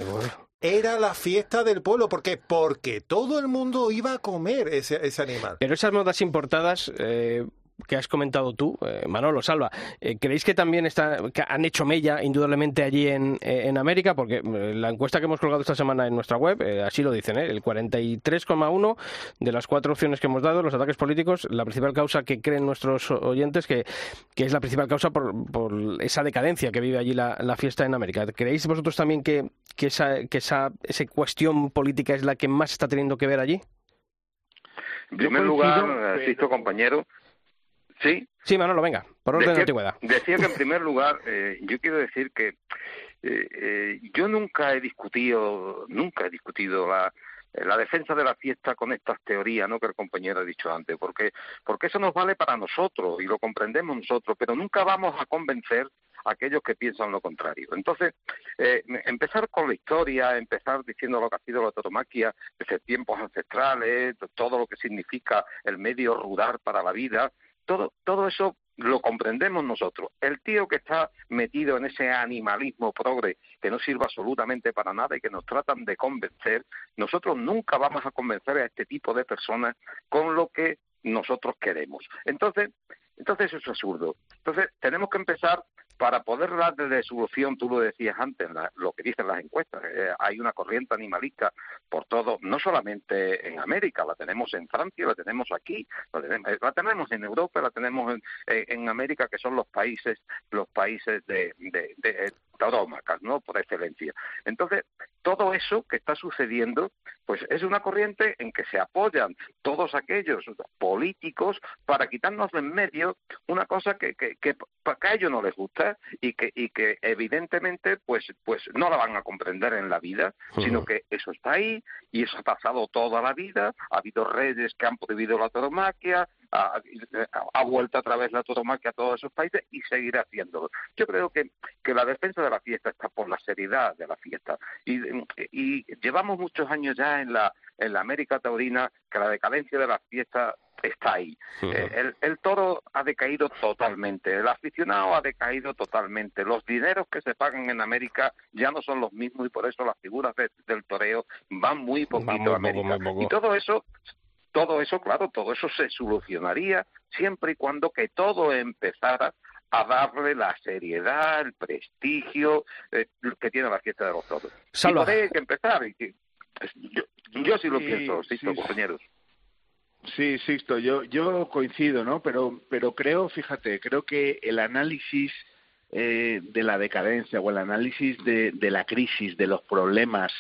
era la fiesta del pueblo. ¿Por qué? Porque todo el mundo iba a comer ese, ese animal. Pero esas modas importadas eh, que has comentado tú, eh, Manolo, Salva, eh, ¿creéis que también está, que han hecho mella indudablemente allí en, eh, en América? Porque la encuesta que hemos colgado esta semana en nuestra web, eh, así lo dicen, ¿eh? el 43,1 de las cuatro opciones que hemos dado, los ataques políticos, la principal causa que creen nuestros oyentes que, que es la principal causa por, por esa decadencia que vive allí la, la fiesta en América. ¿Creéis vosotros también que, que, esa, que esa, esa cuestión política es la que más está teniendo que ver allí? En primer coincido, lugar, pero- asisto compañero, sí, Sí, Manolo, venga, por orden de decía, antigüedad. decía que en primer lugar, eh, yo quiero decir que eh, eh, yo nunca he discutido, nunca he discutido la, la defensa de la fiesta con estas teorías ¿no? que el compañero ha dicho antes, porque, porque eso nos vale para nosotros y lo comprendemos nosotros, pero nunca vamos a convencer a aquellos que piensan lo contrario. Entonces, eh, empezar con la historia, empezar diciendo lo que ha sido la tauromaquia desde tiempos ancestrales, todo lo que significa el medio rural para la vida, todo, todo eso lo comprendemos nosotros. El tío que está metido en ese animalismo progre que no sirve absolutamente para nada y que nos tratan de convencer, nosotros nunca vamos a convencer a este tipo de personas con lo que nosotros queremos. Entonces, entonces eso es absurdo. Entonces, tenemos que empezar para poder dar de solución, tú lo decías antes, la- lo que dicen las encuestas, eh, hay una corriente animalista por todo, no solamente en América, la tenemos en Francia, la tenemos aquí, la tenemos, eh, la tenemos en Europa, la tenemos en, eh, en América, que son los países, los países de, de taurómacas, ¿no? Por excelencia. Entonces, todo eso que está sucediendo, pues es una corriente en que se apoyan todos aquellos políticos para quitarnos de en medio una cosa que, que, que, que a ellos no les gusta y que, y que evidentemente pues, pues no la van a comprender en la vida, sino que eso está ahí y eso ha pasado toda la vida, ha habido reyes que han prohibido la tauromaquia, ha, ha vuelto a través la tauromaquia a todos esos países y seguirá haciéndolo. Yo creo que, que la defensa de la fiesta está por la seriedad de la fiesta y, y llevamos muchos años ya en la, en la América Taurina que la decadencia de la fiesta está ahí. Eh, el, el toro ha decaído totalmente, el aficionado ha decaído totalmente, los dineros que se pagan en América ya no son los mismos y por eso las figuras de- del toreo van muy poquito muy a poco, América. muy poco. Y todo eso, todo eso, claro, todo eso se solucionaría siempre y cuando que todo empezara a darle la seriedad, el prestigio eh, que tiene la fiesta de los toros. Salva. Y hay que empezar. Y que- yo, yo sí lo Sí, pienso, sí, sí. compañeros. Sí, Sixto, yo, yo coincido, ¿no? Pero, pero creo, fíjate, creo que el análisis eh, de la decadencia o el análisis de, de la crisis, de los problemas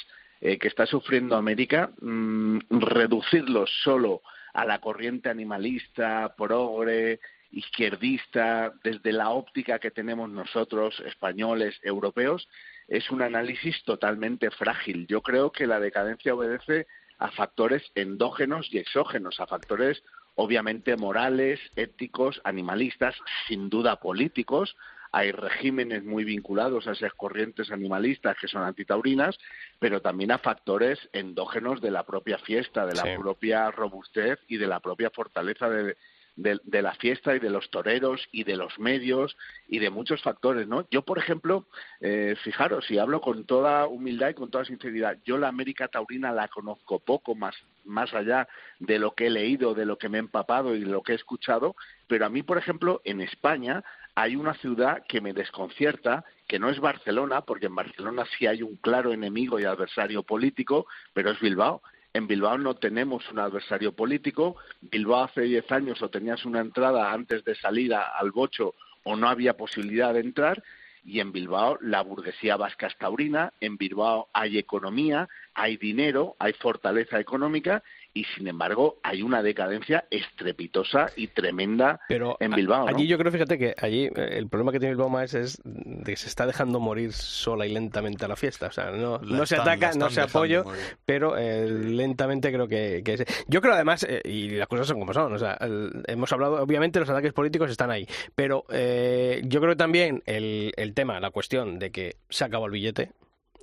eh, que está sufriendo América, mm, reducirlos solo a la corriente animalista, progre, izquierdista, desde la óptica que tenemos nosotros, españoles, europeos, es un análisis totalmente frágil. Yo creo que la decadencia obedece a factores endógenos y exógenos, a factores obviamente morales, éticos, animalistas, sin duda políticos. Hay regímenes muy vinculados a esas corrientes animalistas que son antitaurinas, pero también a factores endógenos de la propia fiesta, de la Sí. propia robustez y de la propia fortaleza de, de, de la fiesta y de los toreros y de los medios y de muchos factores, ¿no? Yo, por ejemplo, eh, fijaros, y hablo con toda humildad y con toda sinceridad, yo la América Taurina la conozco poco más, más allá de lo que he leído, de lo que me he empapado y de lo que he escuchado, pero a mí, por ejemplo, en España hay una ciudad que me desconcierta, que no es Barcelona, porque en Barcelona sí hay un claro enemigo y adversario político, pero es Bilbao. En Bilbao no tenemos un adversario político. Bilbao hace 10 años o tenías una entrada antes de salir a- al bocho o no había posibilidad de entrar. Y en Bilbao la burguesía vasca es taurina, en Bilbao hay economía, hay dinero, hay fortaleza económica y sin embargo hay una decadencia estrepitosa y tremenda Pero en a- Bilbao. ¿no? allí yo creo, fíjate que allí eh, el problema que tiene Bilbao más es de que se está dejando morir sola y lentamente a la fiesta. O sea, no, no se están- ataca, no se morir. pero eh, lentamente creo que, que es- Yo creo además, eh, y las cosas son como son, o sea, el- hemos hablado, obviamente los ataques políticos están ahí, pero eh, yo creo que también el, el tema, la cuestión de que se acabó el billete,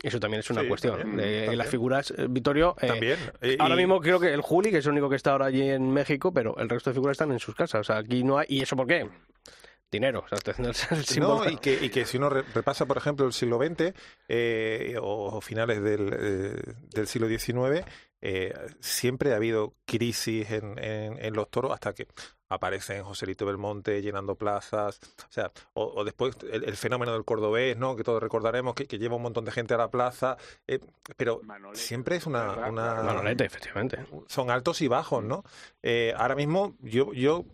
eso también es una Sí, cuestión. también, también. las figuras, eh, Vittorio, eh, También. Y- Ahora mismo creo que el Juli, que es el único que está ahora allí en México, pero el resto de figuras están en sus casas. O sea, aquí no hay. ¿Y eso por qué? Dinero. O sea. No, y que, y que si uno re- repasa, por ejemplo, el siglo XX eh, o finales del, eh, del siglo XIX, eh, siempre ha habido crisis en, en- en los toros hasta que aparecen Joselito Belmonte llenando plazas, o sea, o, o después el, el fenómeno del cordobés, ¿no? Que todos recordaremos que, que lleva un montón de gente a la plaza, eh, pero Manolete, siempre es una, una-. Manolete, efectivamente. son altos y bajos, ¿no? Eh, ahora mismo yo, yo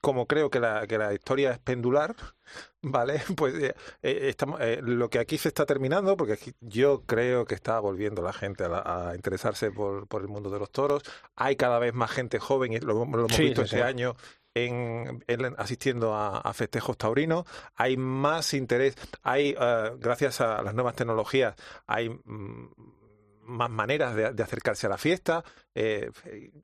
como creo que la, que la historia es pendular, ¿vale? Pues eh, eh, estamos, eh, lo que aquí se está terminando, porque aquí yo creo que está volviendo la gente a, la- a interesarse por, por el mundo de los toros. Hay cada vez más gente joven, y lo, lo hemos Sí, visto sí, este sí. año. En, en- asistiendo a, a festejos taurinos, hay más interés, hay, eh, gracias a las nuevas tecnologías, hay mm, más maneras de, acercarse a la fiesta. Eh,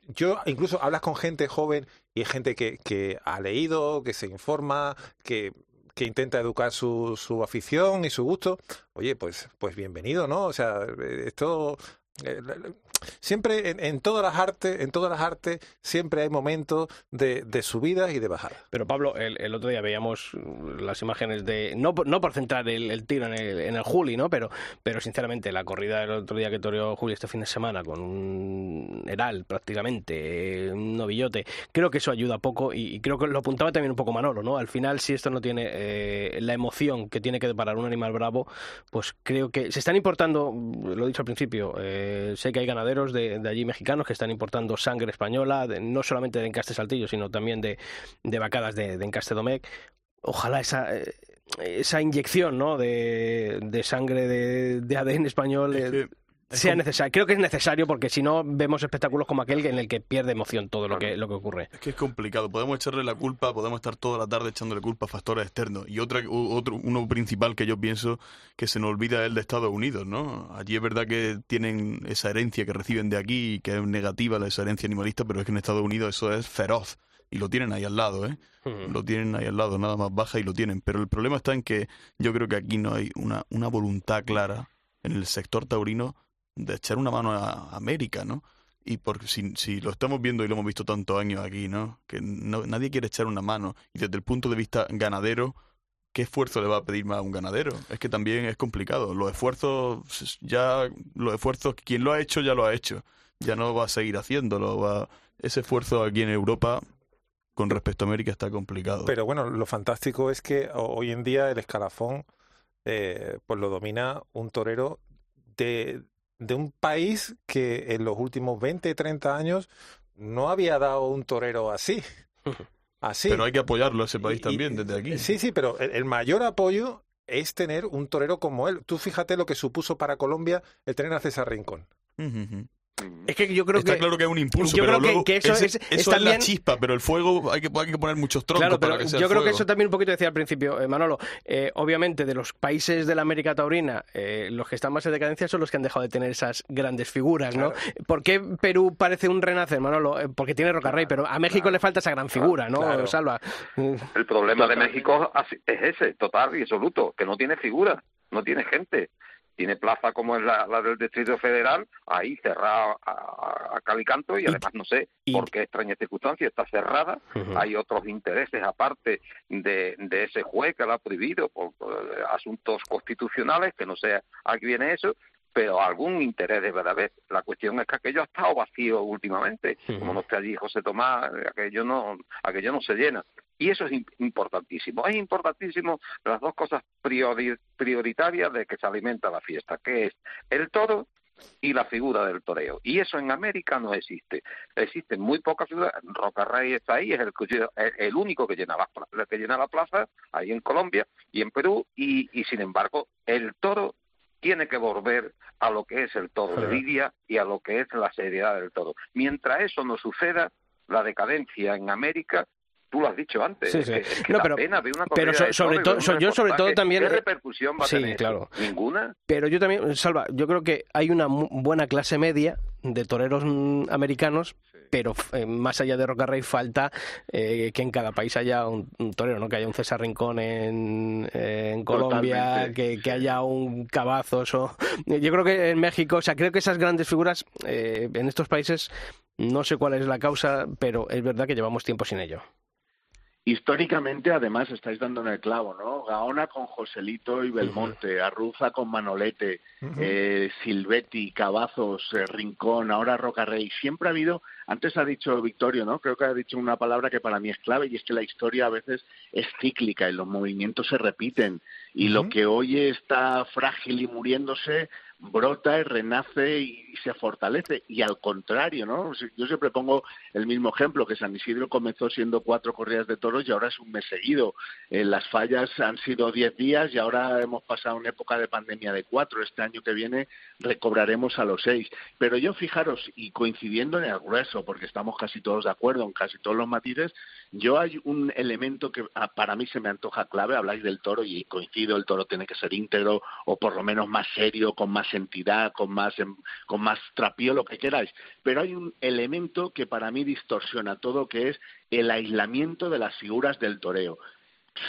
yo incluso hablas con gente joven y gente que, que ha leído, que se informa, que, que intenta educar su, su afición y su gusto. Oye, pues, pues bienvenido, ¿no? O sea, esto siempre en, en todas las artes, en todas las artes, siempre hay momentos de, de subidas y de bajadas. Pero Pablo, el, otro día veíamos mm, las imágenes de. No, no por centrar el, tiro en el, en el Juli, ¿no? Pero, pero sinceramente, la corrida del otro día que toreó Juli este fin de semana con un Heral prácticamente, eh, un novillote, creo que eso ayuda poco y, y creo que lo apuntaba también un poco Manolo, ¿no? Al final, si esto no tiene eh, la emoción que tiene que deparar un animal bravo, pues creo que se están importando, lo he dicho al principio, eh, sé que hay ganaderos de, de allí mexicanos que están importando sangre española, de- no solamente de Encaste Saltillo, sino también de, de vacadas de, de Encaste Domecq. Ojalá esa, eh, esa inyección ¿no? de, de sangre de, de ADN español Es eh, que sea como- necesario. Creo que es necesario porque si no vemos espectáculos como aquel en el que pierde emoción todo lo que, lo que ocurre. Es que es complicado. Podemos echarle la culpa, podemos estar toda la tarde echándole culpa a factores externos. Y otra, otro, uno principal que yo pienso que se nos olvida es el de Estados Unidos, ¿no? Allí es verdad que tienen esa herencia que reciben de aquí y que es negativa la esa herencia animalista, pero es que en Estados Unidos eso es feroz. Y lo tienen ahí al lado, ¿eh? Hmm. Lo tienen ahí al lado, nada más baja y lo tienen. Pero el problema está en que yo creo que aquí no hay una, una voluntad clara en el sector taurino de echar una mano a América, ¿no? Y porque si, si lo estamos viendo y lo hemos visto tantos años aquí, ¿no? Que no- nadie quiere echar una mano. Y desde el punto de vista ganadero, ¿qué esfuerzo le va a pedir más a un ganadero? Es que también es complicado. Los esfuerzos, ya, los esfuerzos, quien lo ha hecho ya lo ha hecho. Ya no va a seguir haciéndolo. Va, ese esfuerzo aquí en Europa, con respecto a América, está complicado. Pero bueno, lo fantástico es que ho- hoy en día el escalafón eh, pues lo domina un torero de, de un país que en los últimos 20, 30 años no había dado un torero así. Así. Pero hay que apoyarlo a ese país Y- también, y- desde aquí. Sí, sí, pero el, el mayor apoyo es tener un torero como él. Tú fíjate lo que supuso para Colombia el tener a César Rincón. Es que yo creo Está que... claro que es un impulso, yo pero creo que- luego que eso ese- es- eso es la chispa, pero el fuego hay que, hay que poner muchos troncos Claro, pero para que sea yo creo que eso también un poquito decía al principio, eh, Manolo. eh, obviamente, de los países de la América Taurina, eh, los que están más en decadencia son los que han dejado de tener esas grandes figuras, ¿no? ¿Por qué Perú parece un renacer, Manolo? Eh, porque tiene Rocarrey, pero a México le falta esa gran figura, ¿no? Claro. Salva. El problema de México es ese, total y absoluto, que no tiene figura, no tiene gente. Tiene plaza como es la, la del Distrito Federal, ahí cerrada a, a, a cal y además no sé por qué extraña circunstancia está cerrada. Hay otros intereses aparte de, de ese juez que la ha prohibido por, por, eh, asuntos constitucionales, que no sé a qué viene eso, pero algún interés debe de haber. La cuestión es que aquello ha estado vacío últimamente. Como no esté allí José Tomás, aquello no, aquello no se llena. Y eso es im- importantísimo. Es importantísimo las dos cosas priori- prioritarias de que se alimenta la fiesta, que es el toro y la figura del toreo. Y eso en América no existe. Existen muy pocas figuras. Rocarrey está ahí, es el, el- único que llena, la, pla- el que llena la plaza, ahí en Colombia y en Perú, y, y sin embargo el toro tiene que volver a lo que es el toro de. Lidia y a lo que es la seriedad del toro. Mientras eso no suceda, la decadencia en América, tú lo has dicho antes, Sí, es sí. que, es que No, pero- pena una pero so- sobre todo- so- yo sobre todo también- ¿Qué repercusión va a Sí, tener? claro. Ninguna. Pero yo también, Salva, yo creo que hay una buena clase media de toreros mm, americanos, pero eh, más allá de Rocarrey falta eh, que en cada país haya un, un torero, ¿no? Que haya un César Rincón en, eh, en Colombia, que, que haya un Cavazos o... Yo creo que en México, o sea, creo que esas grandes figuras eh, en estos países, no sé cuál es la causa, pero es verdad que llevamos tiempo sin ello. Históricamente, además, estáis dando en el clavo, ¿no? Gaona con Joselito y Belmonte, Arruza con Manolete, eh, Silvetti, Cavazos, eh, Rincón, ahora Rocarrey. Siempre ha habido, antes ha dicho Victorio, ¿no? Creo que ha dicho una palabra que para mí es clave y es que la historia a veces es cíclica y los movimientos se repiten. Y lo que hoy está frágil y muriéndose brota y renace y se fortalece. Y al contrario, ¿no? Yo siempre pongo el mismo ejemplo, que San Isidro comenzó siendo cuatro corridas de toros y ahora es un mes seguido. Eh, las fallas han sido diez días y ahora hemos pasado una época de pandemia de cuatro. Este año que viene recobraremos a los seis. Pero yo fijaros, y coincidiendo en el grueso, porque estamos casi todos de acuerdo en casi todos los matices, yo hay un elemento que ah, para mí se me antoja clave, habláis del toro y coincido, el toro tiene que ser íntegro o por lo menos más serio, con más entidad, con más, em- con más trapío, lo que queráis. Pero hay un elemento que para mí distorsiona todo, que es el aislamiento de las figuras del toreo.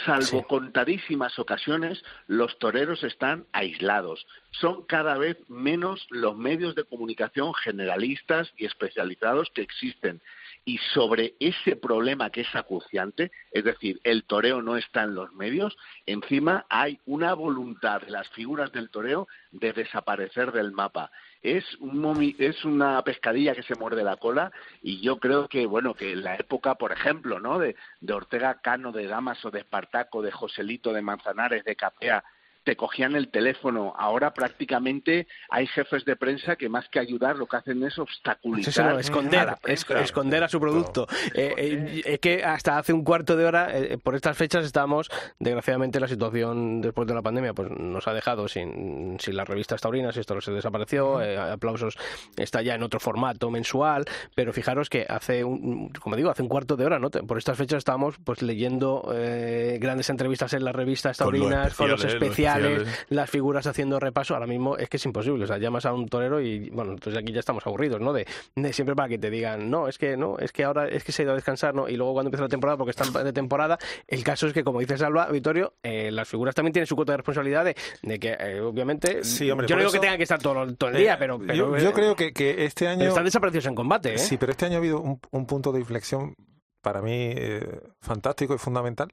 Salvo Sí. contadísimas ocasiones, los toreros están aislados. Son cada vez menos los medios de comunicación generalistas y especializados que existen. Y sobre ese problema que es acuciante, es decir, el toreo no está en los medios, encima hay una voluntad de las figuras del toreo de desaparecer del mapa. Es, un es una pescadilla que se muerde la cola y yo creo que, bueno, que en la época, por ejemplo, ¿no? De, de Ortega Cano, de Damaso, de Espartaco, de Joselito, de Manzanares, de Capea, te cogían el teléfono. Ahora prácticamente hay jefes de prensa que más que ayudar lo que hacen es obstaculizar. Eso no, a esconder, la es- prensa. esconder a su producto. Eh, eh, es que hasta hace un cuarto de hora, eh, por estas fechas, estábamos, desgraciadamente, la situación después de la pandemia pues nos ha dejado sin, sin las revistas taurinas, esto se desapareció, eh, aplausos está ya en otro formato mensual, pero fijaros que hace, un, como digo, hace un cuarto de hora, ¿no? Por estas fechas estábamos pues leyendo eh, grandes entrevistas en las revistas Con los taurinas, con los especiales, los especiales, especiales. las figuras haciendo repaso, ahora mismo es que es imposible. O sea, llamas a un torero y, bueno, entonces aquí ya estamos aburridos, ¿no? De, de siempre para que te digan, no, es que no, es que ahora es que se ha ido a descansar, ¿no? Y luego cuando empieza la temporada, porque están de temporada, el caso es que, como dice Salva, Vittorio, eh, las figuras también tienen su cuota de responsabilidad de, de que, eh, obviamente, Sí, hombre, yo no digo que tengan que estar todo, todo el día, Eh, pero, pero, yo, eh, yo creo que, que este año... están desaparecidos en combate, ¿eh? Sí, pero este año ha habido un, un punto de inflexión para mí eh, fantástico y fundamental,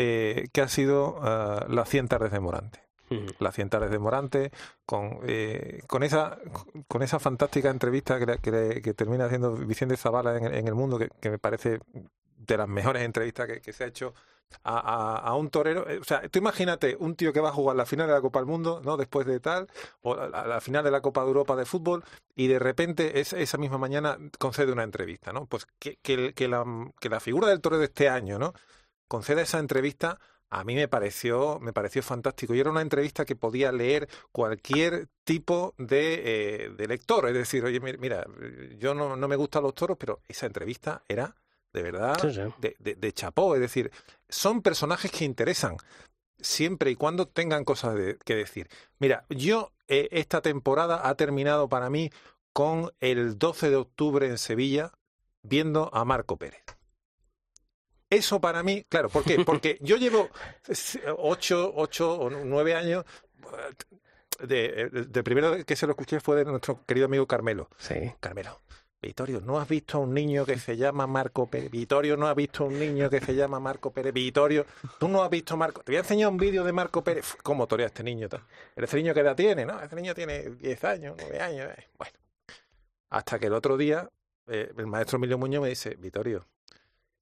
eh, que ha sido ah, las 100 tardes de Morante. Ujú. Las 100 tardes de Morante, con, eh, con, esa, con esa fantástica entrevista que, que, termina haciendo Vicente Zavala en, el- en El Mundo, que, que me parece de las mejores entrevistas que, que se ha hecho a, a- a un torero. Eh, O sea, tú imagínate un tío que va a jugar la final de la Copa del Mundo, ¿no? Después de tal, o la, la final de la Copa de Europa de fútbol, y de repente es- esa misma mañana concede una entrevista, ¿no? Pues que, que, que la, que la figura del torero de este año, ¿no? Conceda esa entrevista a mí me pareció, me pareció fantástico. Y era una entrevista que podía leer cualquier tipo de, eh, de lector. Es decir, oye, mi- mira, yo no, no me gustan los toros, pero esa entrevista era de verdad Sí, sí. De, de- de chapó. Es decir, son personajes que interesan siempre y cuando tengan cosas que decir. Mira, yo eh, esta temporada ha terminado para mí con el 12 de octubre en Sevilla viendo a Marco Pérez. Eso para mí, claro, ¿por qué? Porque yo llevo eh, ocho, ocho o nueve años. eh, De, de primero que se lo escuché fue de nuestro querido amigo Carmelo. Sí. Carmelo, Vittorio, ¿no has visto a un niño que se llama Marco Pérez? Vittorio, ¿no has visto a un niño que se llama Marco Pérez? Vittorio, ¿tú no has visto a Marco? Te voy a enseñar un vídeo de Marco Pérez. ¿Cómo torea este niño? tal? ¿Pero ese niño qué edad tiene? No, ese niño tiene 10 años, 9 años. eh. Bueno, hasta que el otro día eh, el maestro Emilio Muñoz me dice, Vittorio,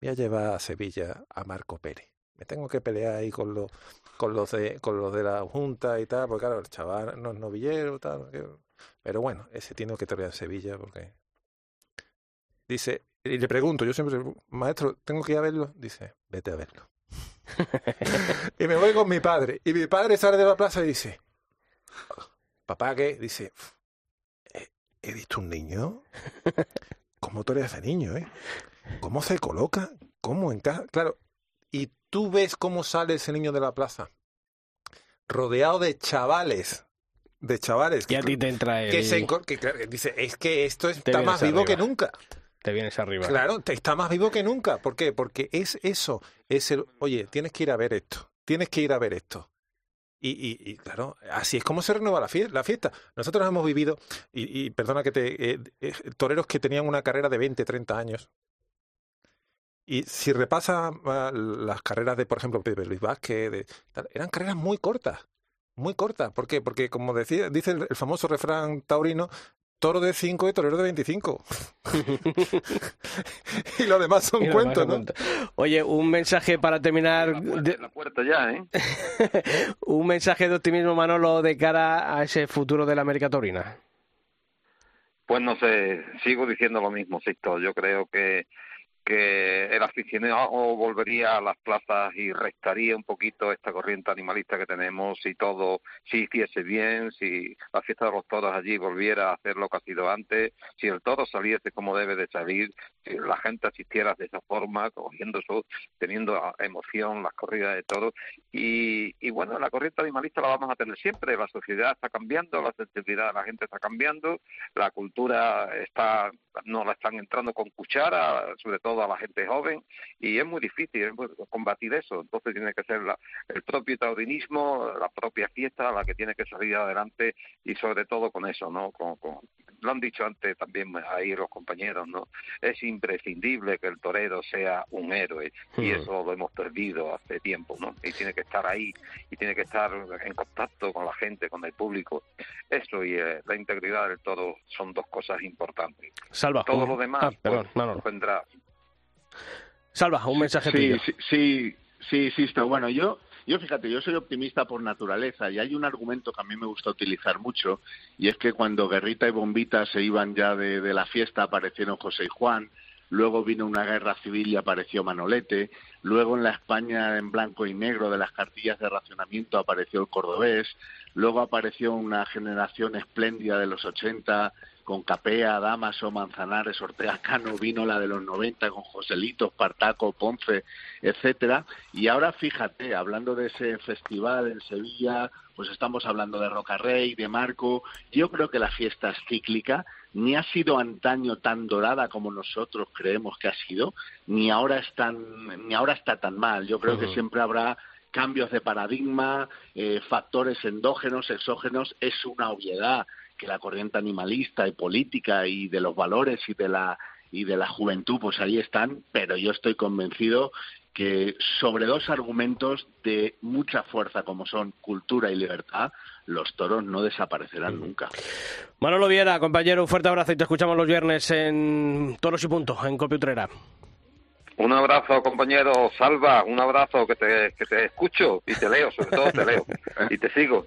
voy a llevar a Sevilla a Marco Pérez. Me tengo que pelear ahí con los, con los de, con los de la Junta y tal, porque claro, el chaval no es novillero, tal. Pero bueno, ese tiene que torear en Sevilla porque dice, y le pregunto, yo siempre, maestro, ¿tengo que ir a verlo? Dice, vete a verlo. y me voy con mi padre. Y mi padre sale de la plaza y dice, papá, ¿qué? Dice, "He- visto un niño. ¿Cómo torea ese niño, eh? ¿Cómo se coloca? ¿Cómo encaja? Claro, y tú ves cómo sale ese niño de la plaza, rodeado de chavales, de chavales Y a ti te entra el... que se que, dice, es que esto está más vivo arriba. que nunca. Te vienes arriba. Claro, te está más vivo que nunca. ¿Por qué? Porque es eso, es el, oye, tienes que ir a ver esto, tienes que ir a ver esto. Y, y, y, claro, así es como se renueva la, fie- la fiesta. Nosotros hemos vivido, y, y perdona que te, eh, eh, toreros que tenían una carrera de 20, 30 años. Y si repasa ah, las carreras de, por ejemplo, Pepe Luis Vázquez, de, tal, eran carreras muy cortas, muy cortas. ¿Por qué? Porque como decía, dice el, el famoso refrán taurino, toro de 5 y torero de 25. y lo demás son lo cuentos, demás ¿no? Oye, un mensaje para terminar, de- La puerta ya, ¿eh? un mensaje de optimismo, Manolo, de cara a ese futuro de la América Taurina. Pues no sé, sigo diciendo lo mismo, Sixto. Yo creo que que el aficionado volvería a las plazas y restaría un poquito esta corriente animalista que tenemos si todo si hiciese bien, si la fiesta de los toros allí volviera a hacer lo que ha sido antes, si el toro saliese como debe de salir, si la gente asistiera de esa forma, cogiendo eso, teniendo emoción las corridas de toros. Y, y bueno, la corriente animalista la vamos a tener siempre, la sociedad está cambiando, la sensibilidad de la gente está cambiando, la cultura está no la están entrando con cuchara, sobre todo a la gente joven, y es muy difícil combatir eso. Entonces tiene que ser la, el propio taurinismo, la propia fiesta la que tiene que salir adelante y sobre todo con eso, ¿no? Con, con, lo han dicho antes también ahí los compañeros, ¿no? Es imprescindible que el torero sea un héroe y Hmm. eso lo hemos perdido hace tiempo, ¿no? Y tiene que estar ahí y tiene que estar en contacto con la gente, con el público. Eso y eh, la integridad del toro son dos cosas importantes. Salva. Todo lo demás Ah, perdón, pues, Manolo. vendrá. Salva, un mensaje sí, tuyo. sí, sí, sí, Sisto. Bueno, yo, yo fíjate, yo soy optimista por naturaleza y hay un argumento que a mí me gusta utilizar mucho y es que cuando Guerrita y Bombita se iban ya de, de la fiesta aparecieron José y Juan, luego vino una guerra civil y apareció Manolete, luego en la España en blanco y negro de las cartillas de racionamiento apareció el cordobés, luego apareció una generación espléndida de los 80 con Capea, Damaso, Manzanares, Ortega Cano, vino la de los 90 con Joselito, Espartaco, Ponce, etcétera. Y ahora fíjate, hablando de ese festival en Sevilla, pues estamos hablando de Rocarrey, de Marco. Yo creo que la fiesta es cíclica, ni ha sido antaño tan dorada como nosotros creemos que ha sido, ni ahora es tan, ni ahora está tan mal. Yo creo que siempre habrá cambios de paradigma, eh, factores endógenos, exógenos, es una obviedad que la corriente animalista y política y de los valores y de la y de la juventud pues ahí están, pero yo estoy convencido que sobre dos argumentos de mucha fuerza como son cultura y libertad, los toros no desaparecerán nunca. Manolo Viera, compañero, un fuerte abrazo y te escuchamos los viernes en Toros y Punto, en Copia Utrera. Un abrazo, compañero Salva, un abrazo que te, que te escucho y te leo, sobre todo te leo y te sigo.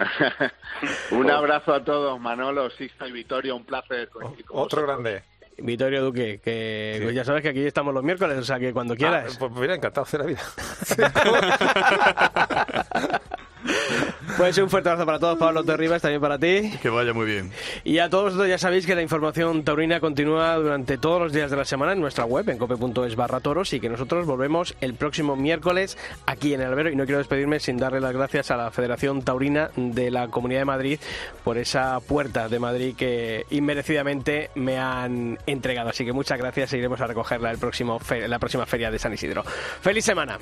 un abrazo a todos, Manolo, Sixta y Victoria, un placer. con Otro vosotros. grande. Vittorio Duque, que Sí. pues ya sabes que aquí estamos los miércoles, o sea que cuando Ah, quieras. pues mira, encantado de la vida. Pues un fuerte abrazo para todos, Pablo Terribas, también para ti. Que vaya muy bien. Y a todos ya sabéis que la información taurina continúa durante todos los días de la semana en nuestra web, en cope.es barra toros, y que nosotros volvemos el próximo miércoles aquí en el Albero. Y no quiero despedirme sin darle las gracias a la Federación Taurina de la Comunidad de Madrid por esa puerta de Madrid que inmerecidamente me han entregado. Así que muchas gracias, seguiremos a recogerla el próximo la próxima feria de San Isidro. ¡Feliz semana!